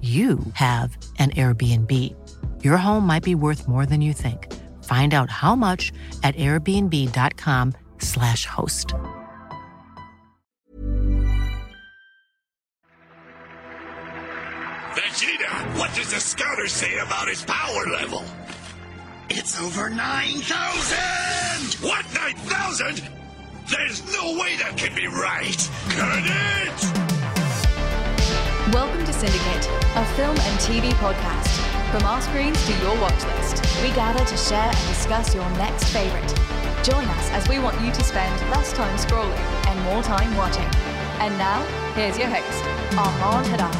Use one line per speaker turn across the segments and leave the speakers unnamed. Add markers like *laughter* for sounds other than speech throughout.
you have an Airbnb. Your home might be worth more than you think. Find out how much at airbnb.com/slash host.
Vegeta, what does the scouter say about his power level? It's over 9,000! What, 9,000? There's no way that can be right! Cut it!
Welcome to Syndicate, a film and TV podcast. From our screens to your watch list, we gather to share and discuss your next favorite. Join us as we want you to spend less time scrolling and more time watching. And now, here's your host, Armand Haddad.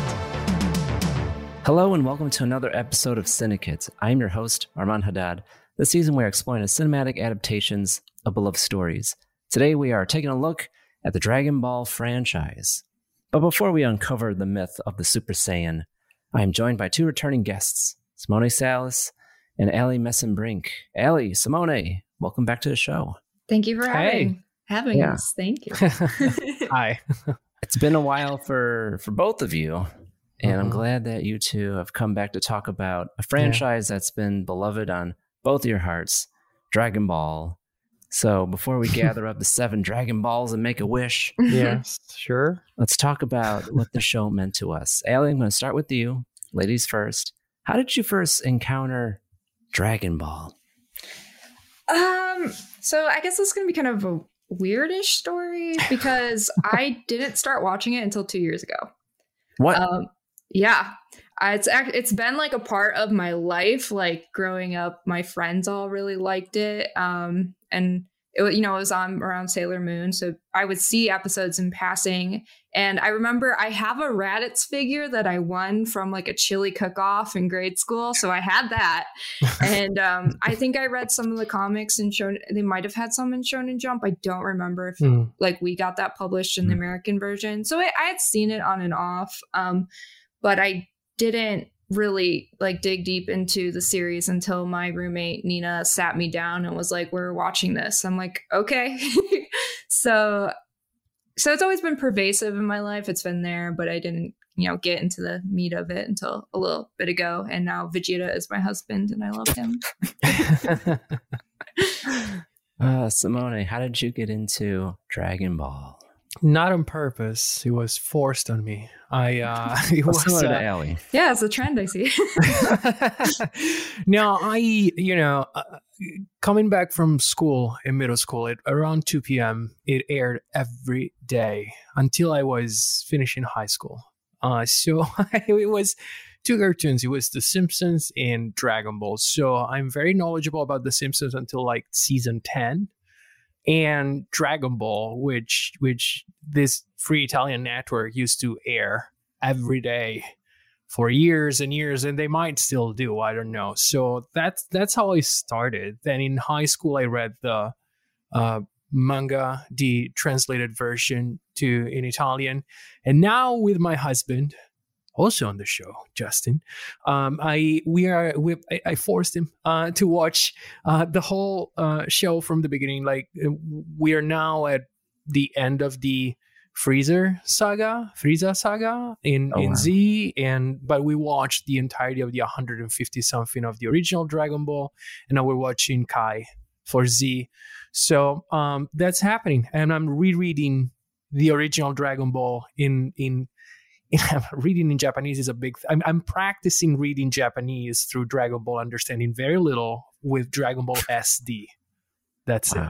Hello and welcome to another episode of Syndicate. I'm your host, Armand Haddad. This season we are exploring the cinematic adaptations of beloved stories. Today we are taking a look at the Dragon Ball franchise. But before we uncover the myth of the Super Saiyan, I am joined by two returning guests, Simone Salas and Ali Messenbrink. Ali, Simone, welcome back to the show.
Thank you for
Hey.
having having
Yeah.
us. Thank you. *laughs*
Hi. *laughs* it's been a while for for both of you, and I'm
Mhm.
glad that you two have come back to talk about a franchise that's been beloved on both your hearts, Dragon Ball. So before we gather up the *laughs* seven Dragon Balls and make a wish,
yes, *laughs* sure.
let's talk about what the show meant to us. Ali, I'm going to start with you, ladies first. How did you first encounter Dragon Ball?
um, so I guess this is gonna be kind of a weirdish story *laughs* because I didn't start watching it until two years ago.
What?
Um, yeah, it's it's been like a part of my life. Like growing up, my friends all really liked it. Um, and it, you know, it was on around Sailor Moon, so I would see episodes in passing. And I remember I have a Raditz figure that I won from like a chili cook-off in grade school, so I had that. *laughs* and um, I think I read some of the comics and shown they might have had some in Shonen Jump. I don't remember if
Hmm.
like we got that published in the American version. So I, I had seen it on and off, um, but I didn't really like dig deep into the series until my roommate Nina sat me down and was like, "We're watching this." I'm like, "Okay." *laughs* so, so it's always been pervasive in my life. It's been there, but I didn't, you know, get into the meat of it until a little bit ago. And now Vegeta is my husband, and I love him. *laughs* *laughs*
uh, Simone, how did you get into Dragon Ball?
Not on purpose. It was forced on me. I uh *laughs* *laughs* it was
similar to
uh,
Ali.
Yeah, it's a trend I see. *laughs*
now I you know, uh, coming back from school in middle school at around 2 p.m. it aired every day until I was finishing high school. Uh so it was two cartoons. It was The Simpsons and Dragon Ball. So I'm very knowledgeable about The Simpsons until like season 10 and Dragon Ball, which which this free Italian network used to air every day for years and years, and they might still do. I don't know. So that's that's how I started. Then in high school, I read the uh, manga, the translated version to in Italian, and now with my husband, also on the show, Justin. Um, I we are we, I, I forced him uh, to watch uh, the whole uh, show from the beginning. Like uh, we are now at the end of the Freezer saga, Frieza saga in
Oh,
in
wow.
Z, and but we watched the entirety of the 150 something of the original Dragon Ball, and now we're watching Kai for Z. So um, that's happening, and I'm rereading the original Dragon Ball in in. *laughs* reading in Japanese is a big. Th- I'm, I'm practicing reading Japanese through Dragon Ball, understanding very little with Dragon Ball *laughs* SD. That's it.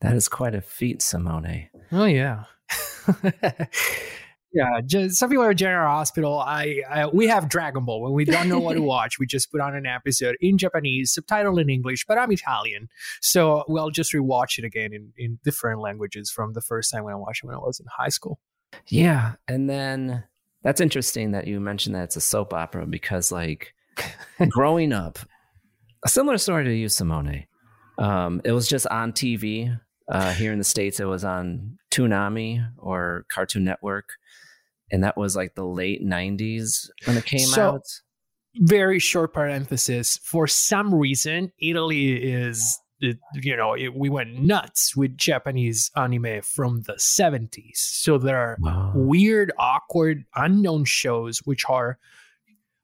That is quite a feat, Simone.
Oh yeah. *laughs* yeah, just some people are at General Hospital. I, I we have Dragon Ball when we don't know what to watch. We just put on an episode in Japanese, subtitled in English, but I'm Italian, so we'll just rewatch it again in in different languages from the first time when I watched it when I was in high school.
Yeah. And then that's interesting that you mentioned that it's a soap opera because, like, *laughs* growing up, a similar story to you, Simone. Um, it was just on TV. Uh, here in the States, it was on Toonami or Cartoon Network. And that was like the late 90s when it came
So-
out.
very short parenthesis. For some reason, Italy is, it, you know, it, we went nuts with Japanese anime from the 70s. So there are
Wow.
weird, awkward, unknown shows which are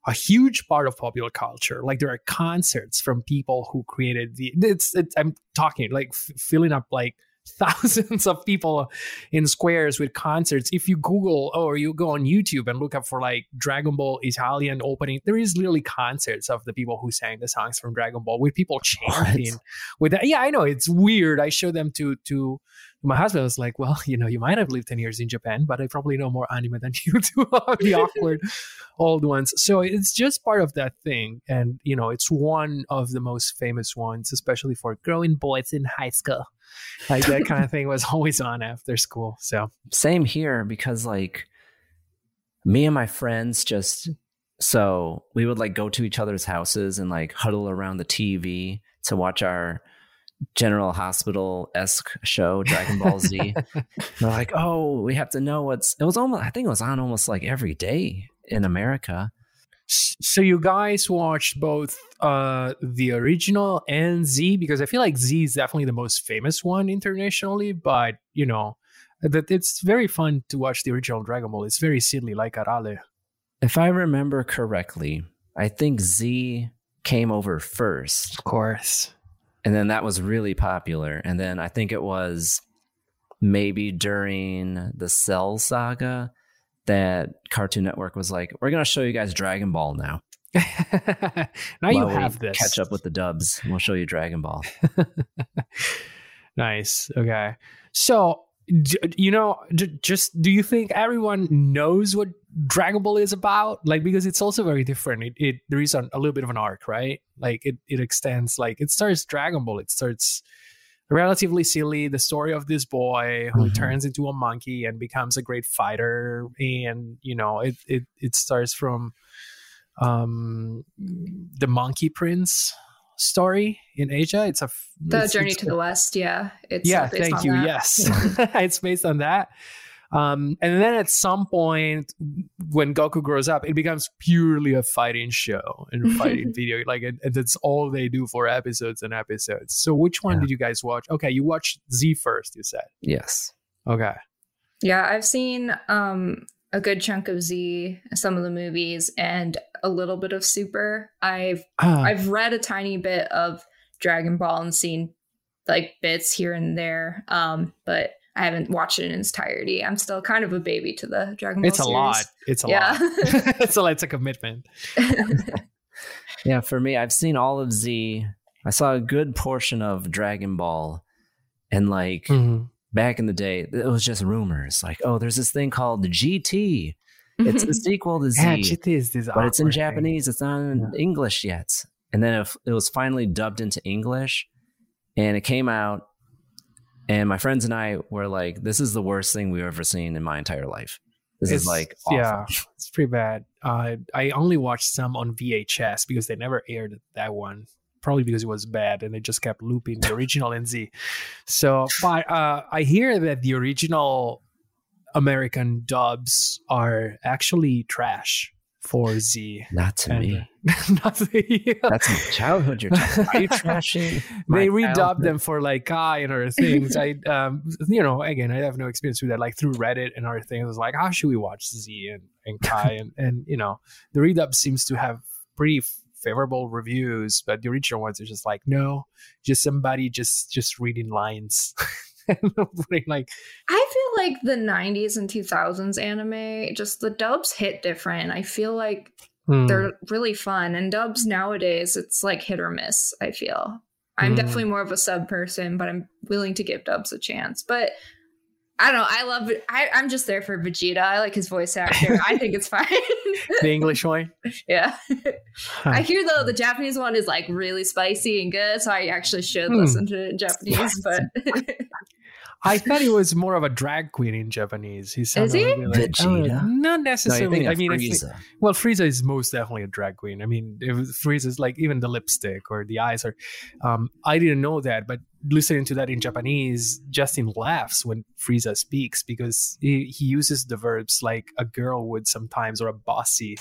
a huge part of popular culture. Like there are concerts from people who created the. It's, it's I'm talking like f- filling up like *laughs* thousands of people in squares with concerts. If you Google or you go on YouTube and look up for like Dragon Ball Italian opening, there is literally concerts of the people who sang the songs from Dragon Ball with people chanting with that. Yeah, I know it's weird. I showed them to to my husband. I was like, well, *laughs* you know, you might have lived ten years in Japan, but I probably know more anime than *laughs* you do. the awkward old ones. So it's just part of that thing, and you know, it's one of the most famous ones, especially for growing boys in high school. Like that kind of *laughs* thing was always on after school. So
Same here because like me and my friends just so we would like go to each other's houses and like huddle around the TV to watch our General Hospital esque show, Dragon Ball Z. *laughs* They're like, oh, we have to know what's. It was almost. I think it was on almost like every day in America.
So you guys watched both uh the original and Z because I feel like Z is definitely the most famous one internationally, but you know that it's very fun to watch the original Dragon Ball. It's very silly, like Arale.
If I remember correctly, I think Z came over first.
Of course.
and then that was really popular and then i think it was maybe during the cell saga that cartoon network was like we're going to show you guys dragon ball now *laughs*
now you
While we
have this.
catch up with the dubs we'll show you dragon ball *laughs*
nice. Okay. So, d- you know, j- just do you think everyone knows what Dragon Ball is about? Like, because it's also very different. It, it there is an, a little bit of an arc, right? Like, it it extends. Like, it starts Dragon Ball. It starts relatively silly. The story of this boy who
Mhm.
turns into a monkey and becomes a great fighter, and you know, it it it starts from um the Monkey Prince story in Asia. It's a
The
it's-
Journey
it's-
to the West, yeah. It's
yeah
uh,
thank you
that.
yes *laughs* it's based on that um, and then at some point when goku grows up it becomes purely a fighting show and *laughs* fighting video like and, and that's all they do for episodes and episodes so which one
Yeah.
did you guys watch okay you watched z first you said
yes
okay
Yeah, I've seen um a good chunk of Z, some of the movies, and a little bit of Super. I've
Ah,
I've read a tiny bit of Dragon Ball and seen like bits here and there. Um, but I haven't watched it in its entirety. I'm still kind of a baby to the Dragon Ball.
it's a lot it's a
Yeah.
lot *laughs* *laughs* it's a it's a commitment *laughs*
yeah for me i've seen all of z i saw a good portion of dragon ball and like
Mhm.
back in the day it was just rumors like oh there's this thing called gt it's the sequel to z
yeah GT is this
but it's in
awkward thing.
Japanese. It's not in English yet. And then it, it was finally dubbed into English, and it came out. And my friends and I were like, "This is the worst thing we've ever seen in my entire life. This is
It's-
like awful."
yeah *laughs* *laughs* it's pretty bad uh, i only watched some on vhs because they never aired that one probably because it was bad and they just kept looping the original nz so but uh, i hear that the original American dubs are actually trash for Z.
Not to
And,
me. *laughs*
not the-
That's my childhood. You're talking. *laughs* Are you trashing?
they redubbed
childhood?
them for like Kai and other things. I, um, you know, again, I have no experience with that. Like through Reddit and other things, I was like, how should we watch Z and, and Kai? and, and you know, the redub seems to have pretty favorable reviews, but the original ones are just like, no, just somebody just just reading lines. *laughs* *laughs* putting like,
I feel like the 90s and 2000s anime, just the dubs hit different. I feel like
hmm,
they're really fun. And dubs nowadays, it's like hit or miss, I feel. I'm
Mm.
definitely more of a sub person, but I'm willing to give dubs a chance. But I don't know. I love it. I, I'm just there for Vegeta. I like his voice actor. *laughs* I think it's fine.
the English one. *laughs*
yeah. I hear though the Japanese one is like really spicy and good, so I actually should
Hmm.
listen to it in Japanese. *laughs* But
I thought he was more of a drag queen in Japanese. He sounded
he?
like- like-
Vegeta?
Oh, not necessarily.
thinking
I
of
mean,
Frieza.
well, Frieza is most definitely a drag queen. I mean, if Frieza's like even the lipstick or the eyes are. Um, I didn't know that, but listening to that in Japanese, Justin laughs when Frieza speaks because he, he uses the verbs like a girl would sometimes, or a bossy,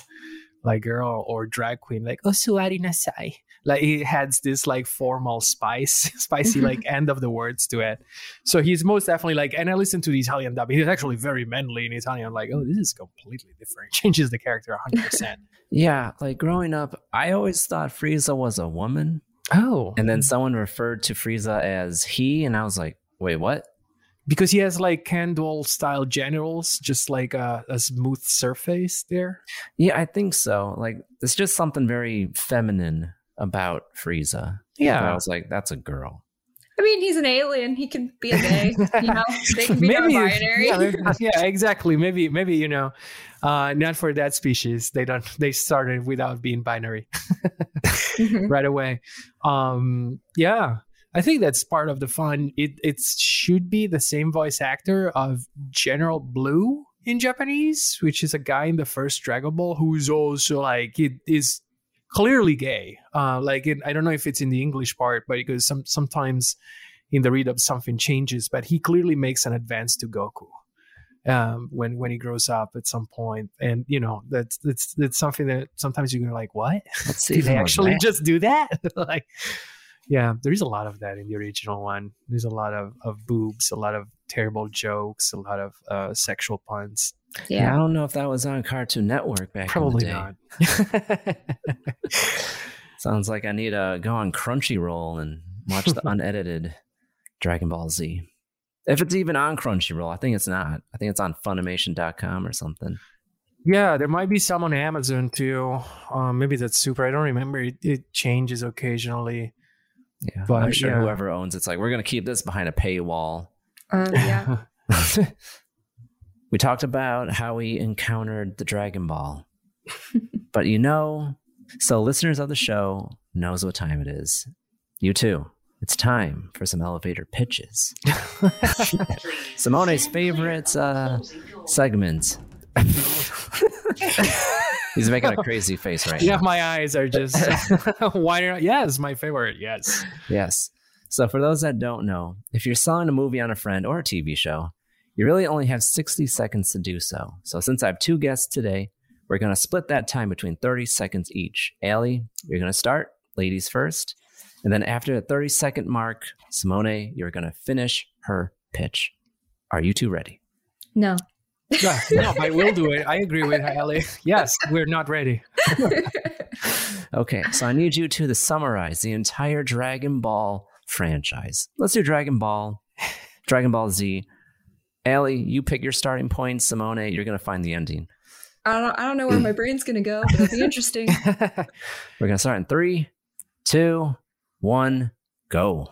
like girl or drag queen, like oh, osuari nasai. Like he adds this like formal spice, *laughs* spicy mm-hmm. like end of the words to it. So he's most definitely like, and I listen to the Italian dub. He's actually very manly in Italian. I'm like, oh, this is completely different. *laughs* Changes the character 100. percent *laughs*
Yeah, like growing up, I always thought Frieza was a woman,
Oh,
and then someone referred to Frieza as he, and I was like, wait, what?
because he has like Ken doll style generals, just like a, a smooth surface there.
Yeah, I think so. Like, it's just something very feminine about Frieza. And I was like, that's a girl.
I mean, he's an alien. He can be a gay. You *laughs* know, they can be non-binary.
Yeah, maybe- *laughs* yeah, exactly. Maybe, maybe you know, uh, not for that species. They don't. *laughs* They started without being binary right away. Um, yeah, I think that's part of the fun. It it should be the same voice actor of General Blue in Japanese, which is a guy in the first Dragon Ball who's also like it is clearly gay. Uh, like it, I don't know if it's in the English part, but because some sometimes in the redub something changes, but he clearly makes an advance to Goku um, when when he grows up at some point, and you know that's that's that's something that sometimes you're like, what? *laughs* Did they actually
that.
just do that? *laughs* like, yeah, there is a lot of that in the original one. There's a lot of, of boobs, a lot of terrible jokes, a lot of uh, sexual puns.
Yeah, I don't know if that was on Cartoon Network back
Probably
in the day.
not. *laughs* *laughs*
Sounds like I need to go on Crunchyroll and watch the *laughs* unedited Dragon Ball Z. If it's even on Crunchyroll, I think it's not. I think it's on Funimation.com or something.
yeah, there might be some on Amazon too. Um, maybe that's super. I don't remember. It, it changes occasionally.
Yeah,
But,
I'm sure
yeah.
whoever owns it's like we're gonna keep this behind a paywall.
Uh, yeah. *laughs*
we talked about how we encountered the Dragon Ball, *laughs* but you know, so listeners of the show knows what time it is. You too. It's time for some elevator pitches. *laughs* Simone's favorite uh, segment. He's making a crazy face right
yeah,
now.
my eyes are just why not? Yes, my favorite. Yes.
Yes. So, for those that don't know, if you're selling a movie on a friend or a TV show, you really only have 60 seconds to do so. So, since I have two guests today, we're going to split that time between 30 seconds each. Ali, you're going to start, ladies first. And then after the 30 second mark, Simone, you're going to finish her pitch. Are you two ready?
No. *laughs*
Yeah, no, I will do it. I agree with Haley. Yes, we're not ready. *laughs*
Okay, so I need you two to summarize the entire Dragon Ball franchise. Let's do Dragon Ball, *sighs* Dragon Ball Z. Ali, you pick your starting point. Simone, you're going to find the ending.
I don't, I don't know where my brain's going to go, but it'll be interesting. *laughs*
We're going to start in three, two, one, go.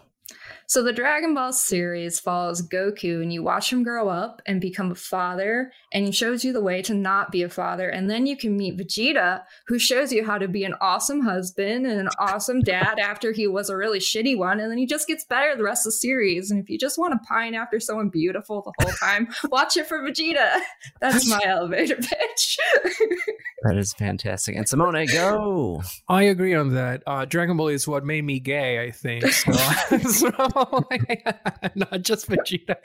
So the Dragon Ball series follows Goku and you watch him grow up and become a father and he shows you the way to not be a father and then you can meet Vegeta who shows you how to be an awesome husband and an awesome dad *laughs* after he was a really shitty one and then he just gets better the rest of the series and if you just want to pine after someone beautiful the whole time *laughs* watch it for Vegeta. *laughs* That's my elevator pitch.
That is fantastic. And Simone, go.
I agree on that. Uh, Dragon Ball is what made me gay, I think. So, so *laughs* not just Vegeta.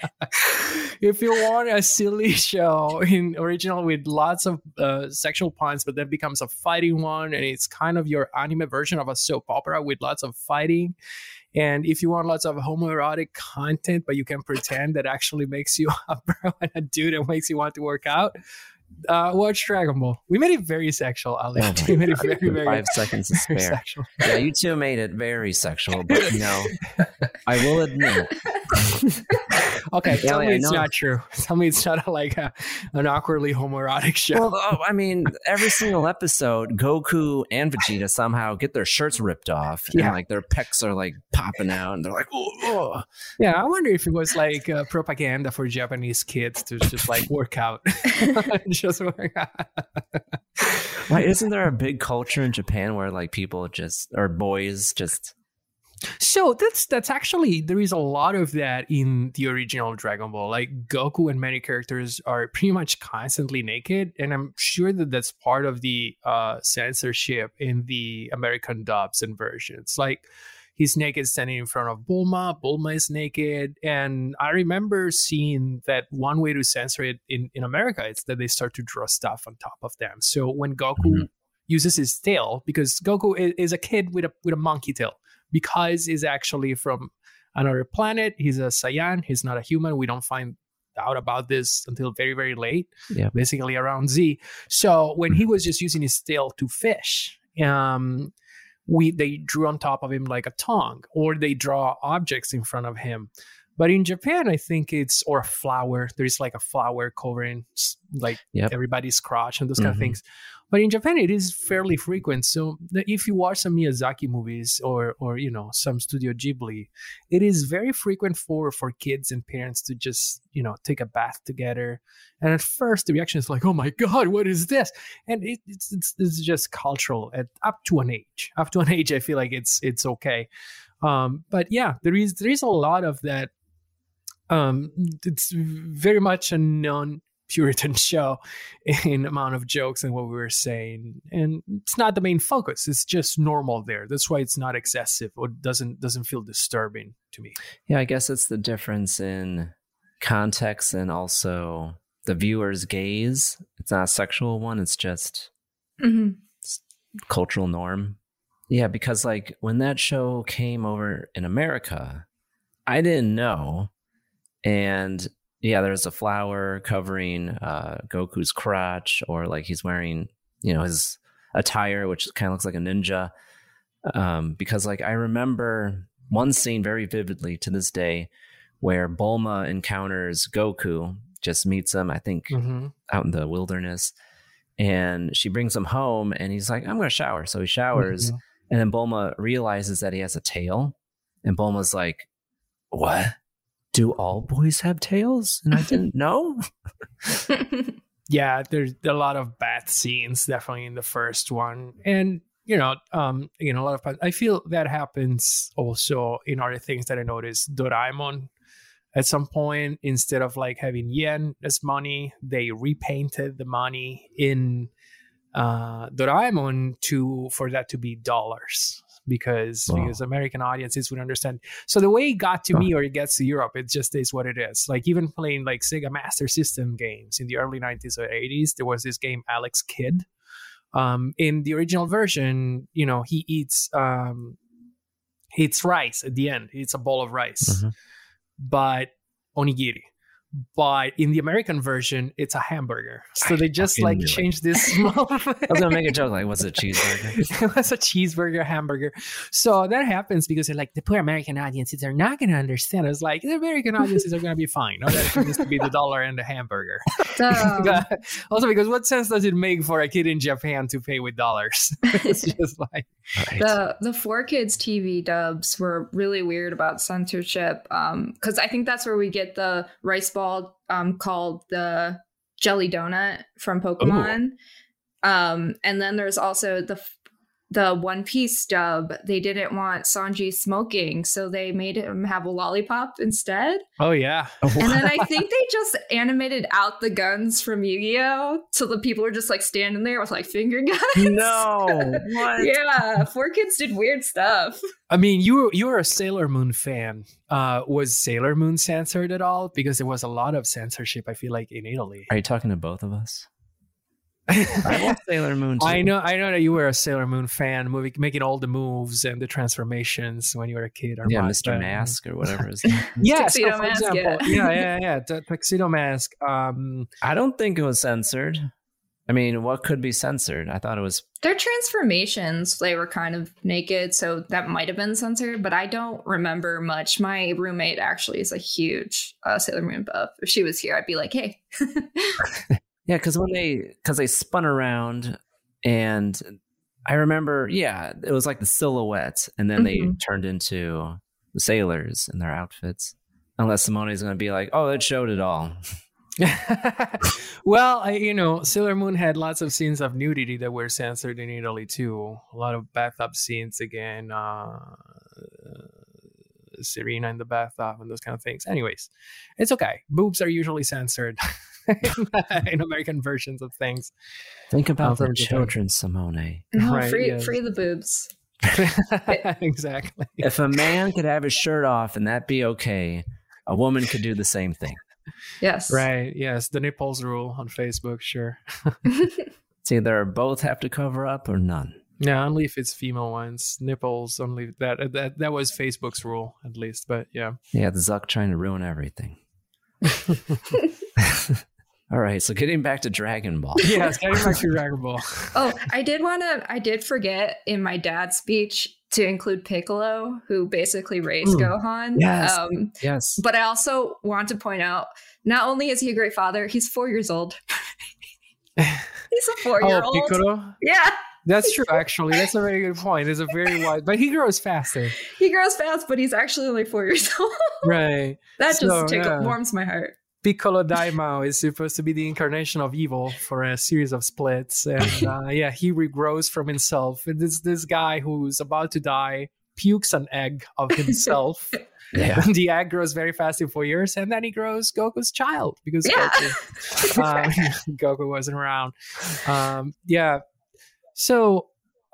if you want a silly show in original with lots of uh, sexual puns, but then becomes a fighting one, and it's kind of your anime version of a soap opera with lots of fighting. And if you want lots of homoerotic content, but you can pretend that actually makes you *laughs* a bro and a dude and makes you want to work out, uh, watch Dragon Ball. We made it very sexual, Ali.
Oh *laughs*
we made it very, very
Five seconds to *laughs* spare.
sexual.
Yeah, you two made it very sexual, but *laughs* you know, I will admit,
Okay, tell
Ellie,
me it's not true. Tell me it's not like a, an awkwardly homoerotic show.
well, oh, I mean, every single episode, Goku and Vegeta somehow get their shirts ripped off, and like their pecs are like popping out, and they're like, oh, oh.
yeah, I wonder if it was like uh, propaganda for Japanese kids to just like work out. Just *laughs* work.
Why isn't there a big culture in Japan where like people just or boys just
So that's that's actually there is a lot of that in the original Dragon Ball. Like Goku and many characters are pretty much constantly naked, and I'm sure that that's part of the uh, censorship in the American dubs and versions. Like he's naked standing in front of Bulma. Bulma is naked, and I remember seeing that one way to censor it in in America is that they start to draw stuff on top of them. So when Goku
Mhm.
uses his tail, because Goku is, is a kid with a with a monkey tail because he's actually from another planet. He's a Saiyan. He's not a human. We don't find out about this until very, very late,
Yeah.
basically around Z. So when he was just using his tail to fish, um, we they drew on top of him like a tongue, or they draw objects in front of him. But in Japan, I think it's or a flower. There's like a flower covering like
Yep.
everybody's crotch and those kind of
Mhm.
things. But in Japan, it is fairly frequent. So if you watch some Miyazaki movies or or you know some Studio Ghibli, it is very frequent for for kids and parents to just you know take a bath together. And at first, the reaction is like, "Oh my god, what is this?" And it, it's, it's it's just cultural at up to an age. Up to an *laughs* age, I feel like it's it's okay. Um, but yeah, there is there is a lot of that. Um, it's very much a non Puritan *laughs* show in amount of jokes and what we were saying, and it's not the main focus. It's just normal there. That's why it's not excessive or doesn't doesn't feel disturbing to me.
Yeah, I guess it's the difference in context and also the viewer's gaze. It's not a sexual one, it's just
Mhm.
cultural norm. Yeah, because like when that show came over in America, I didn't know. And yeah, there's a flower covering uh, Goku's crotch, or like he's wearing, you know, his attire, which kind of looks like a ninja. Um, because like I remember one scene very vividly to this day where Bulma encounters Goku, just meets him, I think,
Mm-hmm.
out in the wilderness. And she brings him home and he's like, I'm going to shower. So he showers.
Mhm.
And then Bulma realizes that he has a tail. And Bulma's like, What? Do all boys have tails? And I didn't *laughs* know. *laughs*
yeah, there's a lot of bad scenes definitely in the first one, and you know, um, you know, a lot of. I feel that happens also in other things that I noticed. Doraemon, at some point, instead of like having yen as money, they repainted the money in uh, Doraemon to for that to be dollars because
Wow.
because American audiences would understand. So the way it got to me or it gets to Europe, it just is what it is. Like even playing like Sega Master System games in the early 90s or 80s, there was this game Alex Kidd. Um, in the original version, you know, he eats um, he eats rice at the end. He eats a bowl of rice,
Mhm.
but onigiri. But in the American version, it's a hamburger. So
I
they just like
knew it.
changed this *laughs* small.
I was going to make a joke like, "What's a cheeseburger? *laughs*
it was a cheeseburger hamburger. So that happens because they're like the poor American audiences are not going to understand. It's like the American audiences are going to be fine. All that needs to be the dollar and the hamburger. *laughs* Also, because what sense does it make for a kid in Japan to pay with dollars? it's just like
Right.
the the 4Kids TV dubs were really weird about censorship. Um, because I think that's where we get the rice ball um called the jelly donut from Pokemon. Um, and then there's also the the One Piece dub, they didn't want Sanji smoking, so they made him have a lollipop instead.
Oh yeah.
And then I think *laughs* they just animated out the guns from Yu-Gi-Oh! So the people were just like standing there with like finger guns.
No. *laughs* What?
yeah, 4Kids did weird stuff.
I mean, you were you were a Sailor Moon fan. Uh, was Sailor Moon censored at all? Because there was a lot of censorship. I feel like in Italy.
Are you talking to both of us? *laughs* I love Sailor Moon. Too.
I know, I know that you were a Sailor Moon fan, movie, making all the moves and the transformations when you were a kid. Or
Yeah, Mr.
but-
Mask or *laughs* whatever his name.
Yeah, so
Tuxedo
for
Mask,
example,
yeah.
yeah, yeah, yeah, the tuxedo mask. Um,
I don't think it was censored. I mean, what could be censored? I thought it was.
Their transformations, they were kind of naked, so that might have been censored, but I don't remember much. My roommate actually is a huge uh, Sailor Moon buff. If she was here, I'd be like, hey. *laughs*
Yeah, because when they because they spun around, and I remember, yeah, it was like the silhouette, and then they
Mhm.
turned into the sailors in their outfits. Unless Simone's going to be like, "Oh, it showed it all." *laughs*
well, I, you know, Sailor Moon had lots of scenes of nudity that were censored in Italy too. A lot of bathtub scenes again, uh, Serena in the bathtub and those kind of things. Anyways, it's okay. Boobs are usually censored *laughs* in American versions of things.
Think about
from
the
Japan.
children, Simone.
No,
Right,
free,
yes.
free the boobs. *laughs*
exactly.
If a man could have his shirt off and that be okay, a woman could do the same thing.
Yes.
Right. Yes. The nipples rule on Facebook. Sure. *laughs*
It's either both have to cover up or none.
Yeah, only if it's female ones. Nipples only that that that was Facebook's rule at least. But yeah.
Yeah, the Zuck trying to ruin everything. *laughs* *laughs* All right, so getting back to Dragon Ball. *laughs*
Yeah, getting back to Dragon Ball.
Oh, I did want to, I did forget in my dad's speech to include Piccolo, who basically raised
Mm.
Gohan.
Yes.
Um,
Yes.
but I also want to point out not only is he a great father, he's four years old. he's a four-year-old.
Oh,
old.
Piccolo.
Yeah,
That's true. *laughs* Actually, that's a very good point. It's a very wide, but he grows faster.
he grows fast, but he's actually only four years *laughs* old.
Right.
that
So,
just tickle-
yeah.
warms my heart.
Piccolo Daimao is supposed to be the incarnation of evil for a series of splits, and *laughs* uh, yeah, he regrows from himself. And this this guy who's about to die pukes an egg of himself.
Yeah.
the egg grows very fast in four years, and then he grows Goku's child because
Yeah.
Goku, uh, Goku wasn't around. Um, yeah, so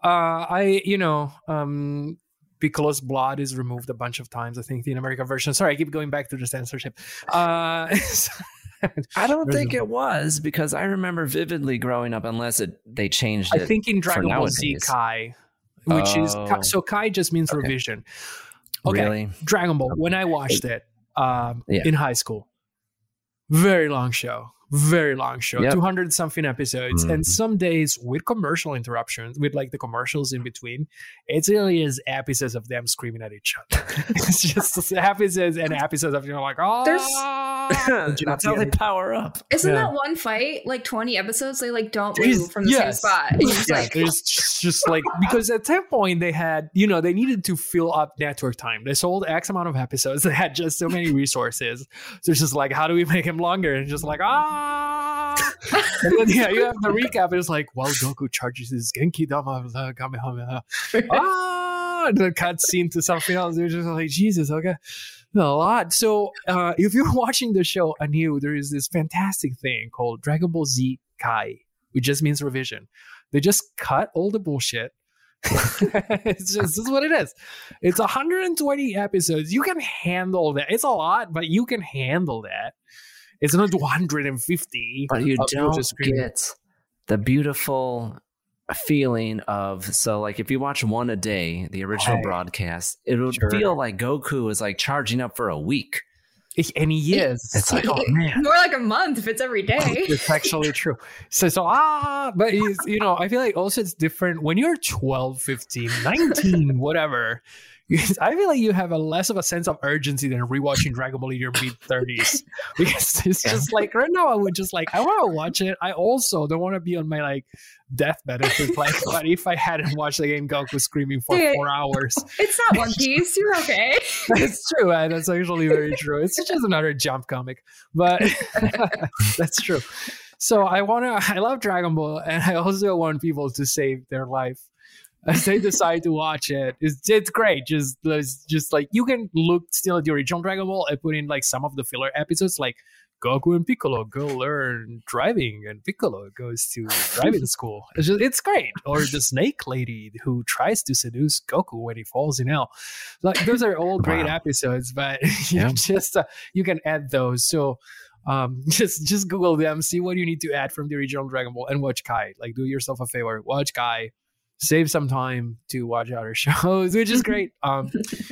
uh, I, you know, um, Piccolo's blood is removed a bunch of times. I think the American version. Sorry, I keep going back to the censorship. Uh, *laughs*
I don't think it was because I remember vividly growing up, unless it they changed it.
I think in Dragon Ball Z. Kai, which is
Oh.
so Kai just means
Okay.
revision. Okay,
Really?
Dragon Ball. When I watched it um,
Yeah.
in high school, very long show, very long show,
Yep.
two hundred something episodes, and
Mhm.
some days with commercial interruptions, with like the commercials in between. It really is episodes of them screaming at each other. *laughs* it's just episodes and episodes of you know like oh. *laughs*
That's how they power up.
Isn't
Yeah.
that one fight like 20 episodes? They like don't
There's-
move from the same spot. *laughs* And you're just
yeah,
like,
there's just, just like *laughs* because at that point they had you know they needed to fill up network time. They sold X amount of episodes. They had just so many resources. So it's just like how do we make him longer? And just like ah. and then yeah, you have the recap. It's like while Goku charges his Genki Dama uh, Kamehameha. ah, and the cut scene to something else. They're just like Jesus. Okay. A lot. So, uh, if you're *laughs* watching the show anew, there is this fantastic thing called Dragon Ball Z Kai, which just means revision. They just cut all the bullshit. *laughs* it's just this is what it is. It's 120 episodes. You can handle that. It's a lot, but you can handle that. It's not 150.
But you don't
just
get the beautiful feeling of so like if you watch one a day, the original
Right.
broadcast, it would
Sure.
feel like Goku is like charging up for a week.
and he is.
It's like, oh *laughs* man.
more like a month if it's every day.
it's actually true. So, so ah, but he's, you know, I feel like also it's different when you're 12, 15, 19, whatever. I feel like you have a less of a sense of urgency than rewatching Dragon Ball in your mid 30s because it's just like right now I would just like I want to watch it. I also don't want to be on my like deathbed if it's like but if I hadn't watched the game Goku screaming for
Dude.
four hours. *laughs*
It's not One *laughs* Piece. You're okay.
That's true. uh, That's actually very true. It's just another jump comic, but *laughs* that's true. So I want to. I love Dragon Ball, and I also want people to save their life. As I decide to watch it. It's, it's great. Just just like you can look still at the original Dragon Ball and put in like some of the filler episodes, like Goku and Piccolo go learn driving, and Piccolo goes to driving *laughs* school. It's just it's great. Or the Snake Lady who tries to seduce Goku when he falls in hell. Like those are all great wow. episodes, but *laughs* you yeah. just uh, you can add those. So um, *laughs* just just Google them, see what you need to add from the original Dragon Ball, and watch Kai. Like do yourself a favor, watch Kai save some time to watch other *laughs* shows, which is great. *laughs* Um,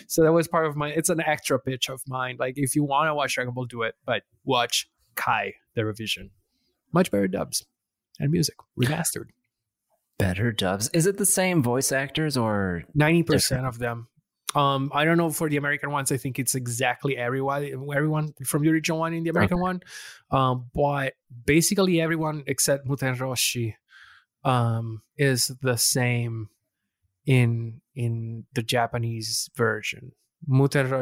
so that was part of my. It's an extra pitch of mine. Like if you want to watch Dragon Ball, do it, but watch Kai the revision. Much better dubs and music remastered.
Better dubs. Is it the same voice actors or
ninety percent of them? Um, I don't know for the American ones. I think it's exactly everyone, everyone from the original one in the American okay. one. Um, but basically everyone except Muten Roshi um, is the same in in the Japanese version.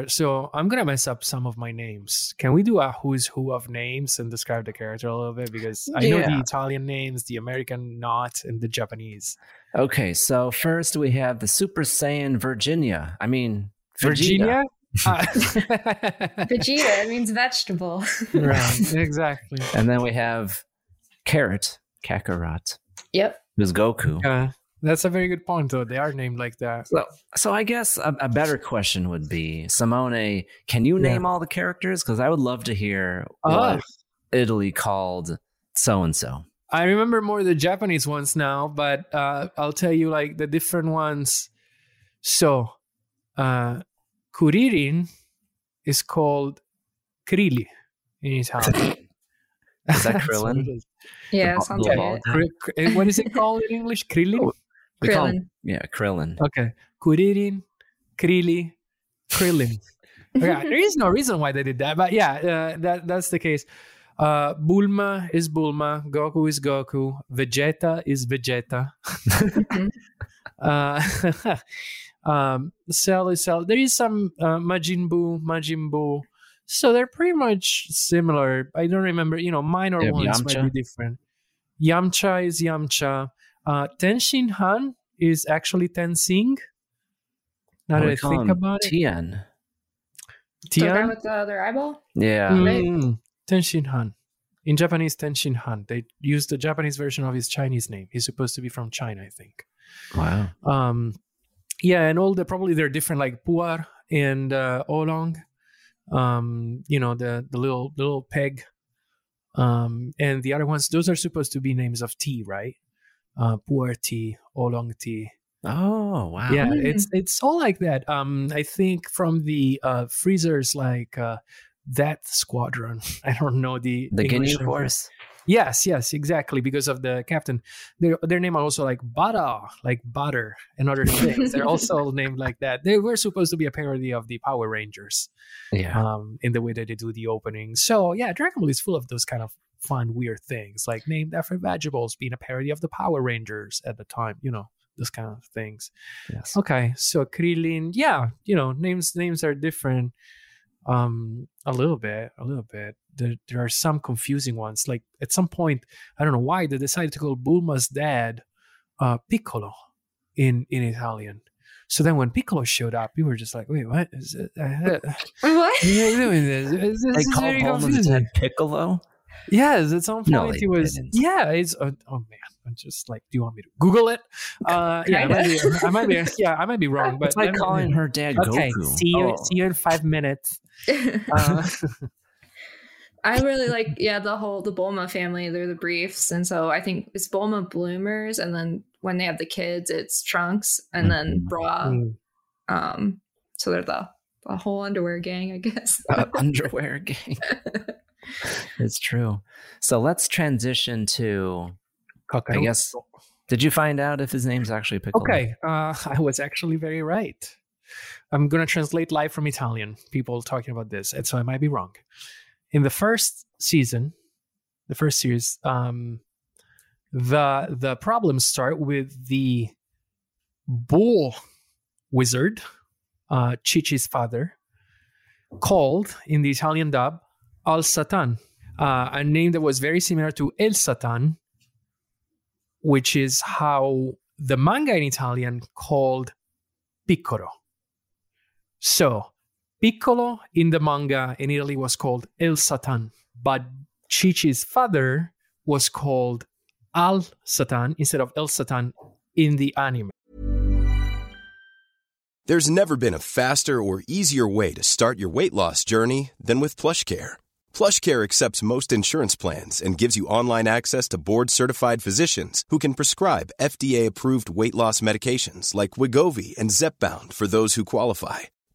So I'm gonna mess up some of my names. Can we do a who's who of names and describe the character a little bit because I know the Italian names, the American not, and the Japanese.
Okay, so first we have the Super Saiyan Virginia. I mean
Virginia.
Uh, *laughs* *laughs* Vegeta it means vegetable.
right, *laughs* exactly.
And then we have Carrot, Kakarot.
Yep.
Who's Goku.
Uh, that's a very good point, though. They are named like that.
So, so I guess a, a better question would be Simone, can you name yeah. all the characters? Because I would love to hear what Italy called so and so.
I remember more the Japanese ones now, but uh, I'll tell you like the different ones. So, uh, Kuririn is called Krili in Italian. *laughs*
Is that *laughs* Krillin?
Yeah, sounds like
it. What is it called in English? Krillin? Oh,
Krillin.
yeah, Krillin.
Okay. Kuririn, Krili, Krillin. okay, *laughs* there is no reason why they did that, but yeah, uh, that that's the case. Uh, Bulma is Bulma, Goku is Goku, Vegeta is Vegeta. Mm-hmm. *laughs* uh, *laughs* um, Cell is Cell. There is some uh, Majin Buu, Majin Buu. So they're pretty much similar. I don't remember, you know, minor yeah, ones Yamcha. might be different. Yamcha is Yamcha. Uh, Tenshin Han is actually Tensing. Now that I think about
it. Tien.
Tien? The with the other eyeball?
Yeah. Mm,
Tenshin Han. In Japanese, Tenshin Han. They used the Japanese version of his Chinese name. He's supposed to be from China, I think.
Wow.
Um, yeah, and all the probably they're different, like Puar and uh, Oolong um, you know, the the little little peg, um, and the other ones. Those are supposed to be names of tea, right? Uh, puer tea, oolong tea.
Oh wow!
Yeah, it's it's all like that. Um, I think from the uh, freezers like uh, that squadron. *laughs* I don't know the
the Ginyu Force.
Yes, yes, exactly. Because of the captain, their their name are also like Bada, like butter, and other things. They're also *laughs* named like that. They were supposed to be a parody of the Power Rangers,
yeah.
Um, in the way that they do the opening. So yeah, Dragon Ball is full of those kind of fun, weird things, like named after vegetables, being a parody of the Power Rangers at the time. You know, those kind of things.
Yes.
Okay, so Krillin, yeah, you know, names names are different. Um, a little bit, a little bit there, there are some confusing ones. Like at some point, I don't know why they decided to call Bulma's dad uh, Piccolo in in Italian. So then when Piccolo showed up, we were just like, wait, what is it? Uh, *laughs*
what? *laughs*
Yeah, doing this?
Is, this they call Bulma's dad Piccolo?
Yes, at some point no, it was. Didn't. Yeah, it's. Uh, oh man, I'm just like, do you want me to Google it? *laughs* Uh, yeah, I might, be, I might be. Yeah, I might be wrong, but
it's like calling her dad okay, Goku.
See you. Oh. See you in five minutes. Uh, *laughs*
I really like, yeah, the whole the Bulma family. They're the briefs, and so I think it's Bulma bloomers, and then when they have the kids, it's Trunks, and then mm-hmm. Bra. Mm. Um, so they're the the whole underwear gang, I guess.
uh, underwear gang. *laughs* it's true. So let's transition to. I guess. Did you find out if his name's actually Piccolo?
Okay, uh, *laughs* I was actually very right. I'm gonna translate live from Italian. People talking about this, and so I might be wrong in the first season, the first series, um, the the problems start with the bull wizard, uh, Chi-Chi's father, called in the Italian dub Al Satan, uh, a name that was very similar to El Satan, which is how the manga in Italian called Piccolo. So Piccolo in the manga in Italy was called El Satan, but Chi-Chi's father was called Al Satan instead of El Satan in the anime.
There's never been a faster or easier way to start your weight loss journey than with PlushCare. PlushCare accepts most insurance plans and gives you online access to board-certified physicians who can prescribe FDA-approved weight loss medications like Wegovy and Zepbound for those who qualify.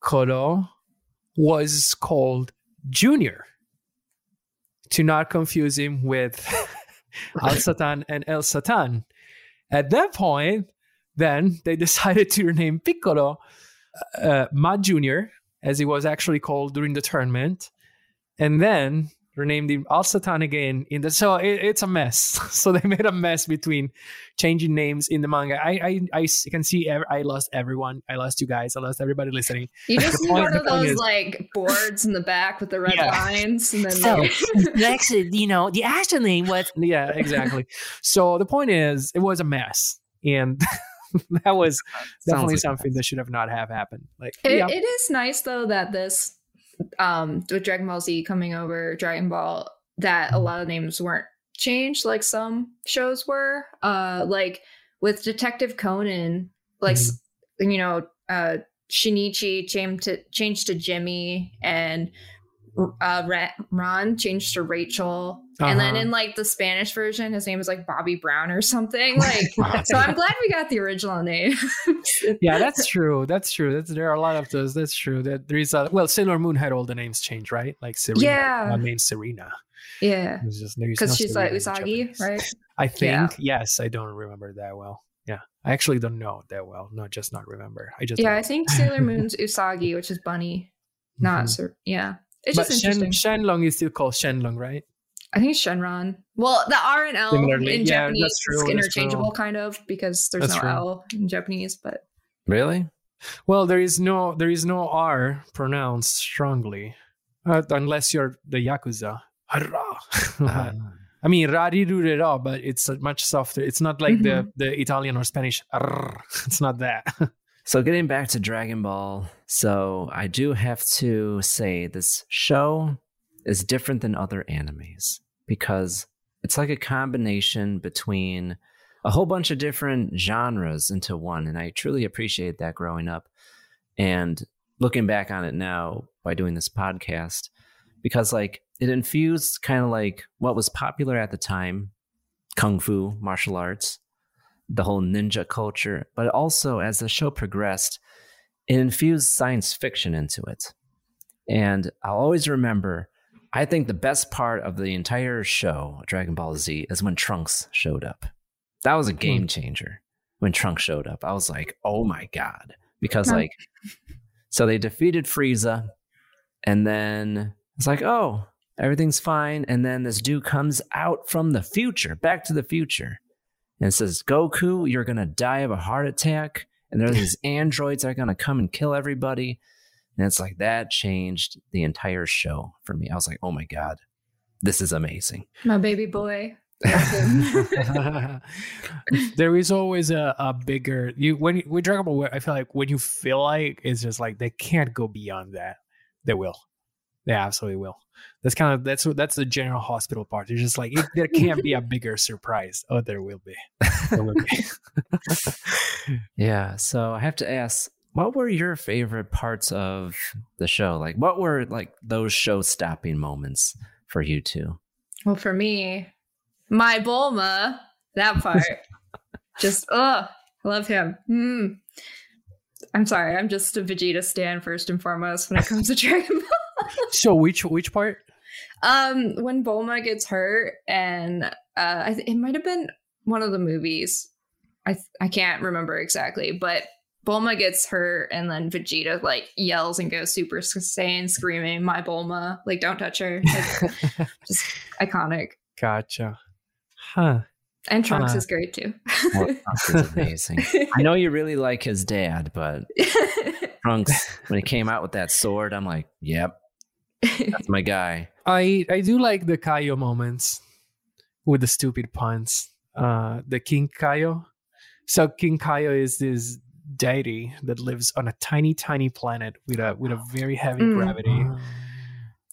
Piccolo was called Junior to not confuse him with *laughs* Al Satan and El Satan. At that point, then they decided to rename Piccolo uh, Ma Junior, as he was actually called during the tournament, and then renamed him Al Satan again. In the so it, it's a mess. *laughs* so they made a mess between changing names in the manga. I I can see ev- I lost everyone. I lost you guys. I lost everybody listening.
You just need
point-
one of those
is-
like boards in the back with the red
Yeah.
lines, and then
So, *laughs*
they-
actually, you know, the actual name was yeah, exactly. so the point is, it was a mess, and *laughs* that was definitely
like a
something that should have not have happened. Like,
It,
yeah,
it is nice though that this um with Dragon Ball Z coming over Dragon Ball that a lot of names weren't changed like some shows were. Uh like with Detective Conan, like s you know, uh Shinichi changed to changed to Jimmy and uh Ran changed to Rachel. And then
Uh-huh.
in like the Spanish version, his name is like Bobby Brown or something. *laughs* Like so I'm glad we got the original name. *laughs*
yeah, that's true. That's true. That's, there are a lot of those. That's true. That there is a well, Sailor Moon had all the names changed, right? Like Serena,
Yeah.
uh, Serena.
yeah.
It's just there's
Because
no
she's like Usagi, right?
I think
Yeah.
yes. I don't remember that well. Yeah, I actually don't know that well. Not just not remember. I just
Yeah, I think Sailor *laughs* Moon's Usagi, which is bunny, not
Mhm.
Sir. Yeah, it's
but
just
Shen,
interesting.
Shenlong is still called Shenlong, right?
I think it's Shenron. Well, the R and L
Similarly,
in
yeah,
Japanese
that's true,
is interchangeable, kind of, because there's
That's
no
true.
L in Japanese. But
Really?
Well, there is no there is no R pronounced strongly, uh, unless you're the yakuza.
Uh, *laughs*
I mean, ra but it's much softer. It's not like the
Mhm.
the Italian or Spanish. "Arr." *laughs* It's not that.
So getting back to Dragon Ball, so I do have to say this show is different than other animes because it's like a combination between a whole bunch of different genres into one and I truly appreciate that growing up and looking back on it now by doing this podcast because like it infused kind of like what was popular at the time kung fu martial arts the whole ninja culture, but also as the show progressed, it infused science fiction into it. And I'll always remember, I think the best part of the entire show, Dragon Ball Z, is when Trunks showed up. That was a hmm. game changer when Trunks showed up. I was like, oh my God. Because, like, so they defeated Frieza, and then it's like, oh, everything's fine. And then this dude comes out from the future, back to the future and says, Goku, you're going to die of a heart attack. And there are *laughs* these androids that are going to come and kill everybody. And it's like that changed the entire show for me. I was like, oh my God, this is amazing.
my baby boy. *laughs*
there is always a, a bigger you when you- with Dragon Ball. I feel like when you feel like it's just like they can't go beyond that, they will. They absolutely will. That's kind of that's what that's the general hospital part. You're just like it, there can't be a *laughs* bigger surprise. Oh, there will be. *laughs* There will be.
yeah. So I have to ask, what were your favorite parts of the show? Like, what were like those show stopping moments for you two?
Well, for me, my Bulma, that part, *laughs* just ugh, I love him. Mm. I'm sorry, I'm just a Vegeta stan first and foremost when it comes to *laughs* Dragon Ball.
so which which part?
Um, when Bulma gets hurt, and uh, th- it might have been one of the movies. I th- I can't remember exactly, but Bulma gets hurt, and then Vegeta like yells and goes Super Saiyan, screaming, "My Bulma! Like, don't touch her!" Like, *laughs* just iconic.
Gotcha. Huh.
And Trunks
Uh,
is great too.
Well, *laughs* Trunks is amazing. I know you really like his dad, but *laughs* Trunks, when he came out with that sword, I'm like, yep, that's my guy.
I I do like the Kaio moments with the stupid puns. Uh, the King Kaio. So King Kaio is this deity that lives on a tiny, tiny planet with a with a very heavy
Mm.
gravity,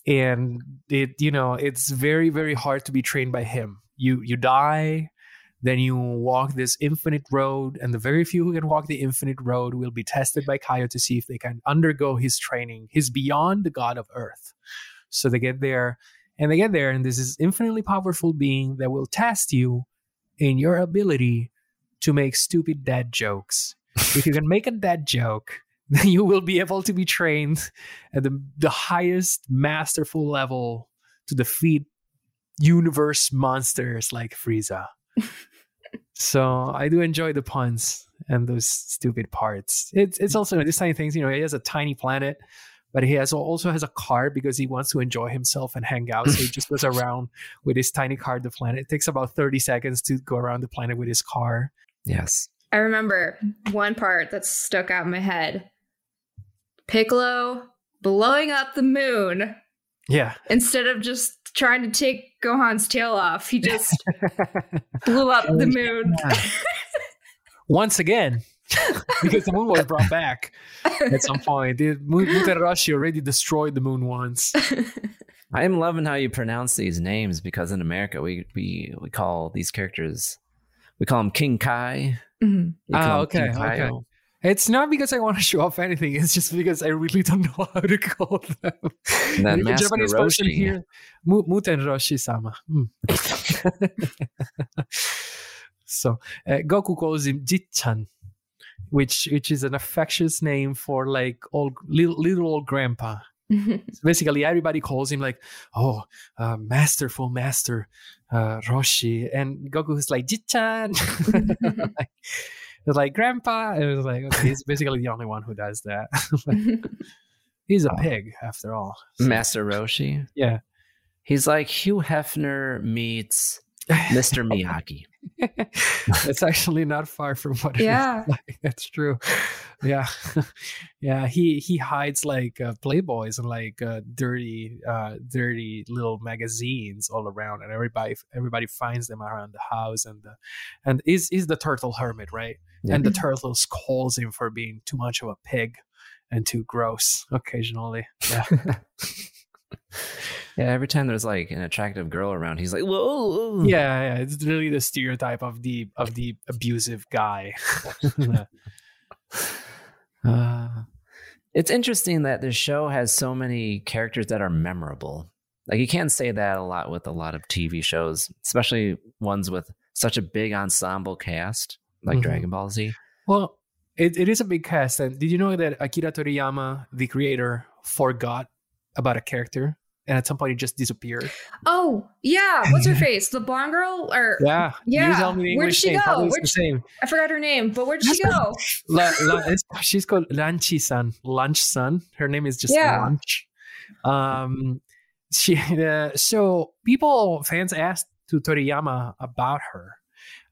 and it you know it's very very hard to be trained by him. You you die, then you walk this infinite road, and the very few who can walk the infinite road will be tested by Kaio to see if they can undergo his training. He's beyond the god of Earth, so they get there, and they get there, and this is infinitely powerful being that will test you in your ability to make stupid dad jokes. If you can make a dad joke, *laughs* then you will be able to be trained at the, the highest masterful level to defeat universe monsters like Frieza. *laughs* so I do enjoy the puns and those stupid parts. It's it's also these tiny things. You know, he has a tiny planet, but he has also has a car because he wants to enjoy himself and hang out. So he just goes *laughs* around with his tiny car. The planet it takes about thirty seconds to go around the planet with his car.
Yes.
I remember one part that stuck out in my head. Piccolo blowing up the moon
Yeah.
instead of just trying to take Gohan's tail off. He just *laughs* blew up the moon. *laughs*
Once again, because the moon was brought back at some point. The Mu- already destroyed the moon once. *laughs*
I am loving how you pronounce these names because in America we we, we call these characters we call him King Kai.
Mhm.
Call
Ah, okay, okay. It's not because I want to show off anything. It's just because I really don't know *laughs* how to call them.
And then
If a
Master
Japanese person
Roshi.
here, Mu- Muten Roshi sama. *laughs* so uh, Goku calls him Jitchan, which which is an affectionate name for like old little, little old grandpa. So basically, everybody calls him like, "Oh, uh, masterful master uh, Roshi," and Goku is like Jitchan. *laughs* *laughs* like, it's like grandpa. And it was like, okay, he's basically the only one who does that. *laughs* he's a pig, after all.
Master Roshi.
Yeah.
He's like Hugh Hefner meets Mr. Miyagi. *laughs*
it's actually not far from what
Yeah.
it is like. *laughs* That's true. Yeah, *laughs* yeah. He he hides like uh, Playboys and like uh, dirty, uh, dirty little magazines all around, and everybody everybody finds them around the house. And the, and is is the turtle hermit, right?
Yeah.
And the turtle scolds him for being too much of a pig and too gross occasionally. Yeah. *laughs*
Yeah, every time there's like an attractive girl around, he's like, whoa.
yeah, yeah, it's really the stereotype of the of the abusive guy. *laughs* *laughs*
Uh, it's interesting that this show has so many characters that are memorable. Like you can't say that a lot with a lot of TV shows, especially ones with such a big ensemble cast like
Mhm.
Dragon Ball Z.
well, it, it is a big cast. And did you know that Akira Toriyama, the creator, forgot about a character, and at some point it just disappeared?
oh, yeah. *laughs* What's her face? The blonde girl? Or
Yeah,
Yeah,
You tell me the
where'd
English
she
name.
go? Where'd
same.
I forgot her name, but where'd she go? *laughs*
La, la, she's called Lanchi-san. Lunch-san. Her name is just
Yeah.
Lunch. Um, she uh, so people fans asked to Toriyama about her,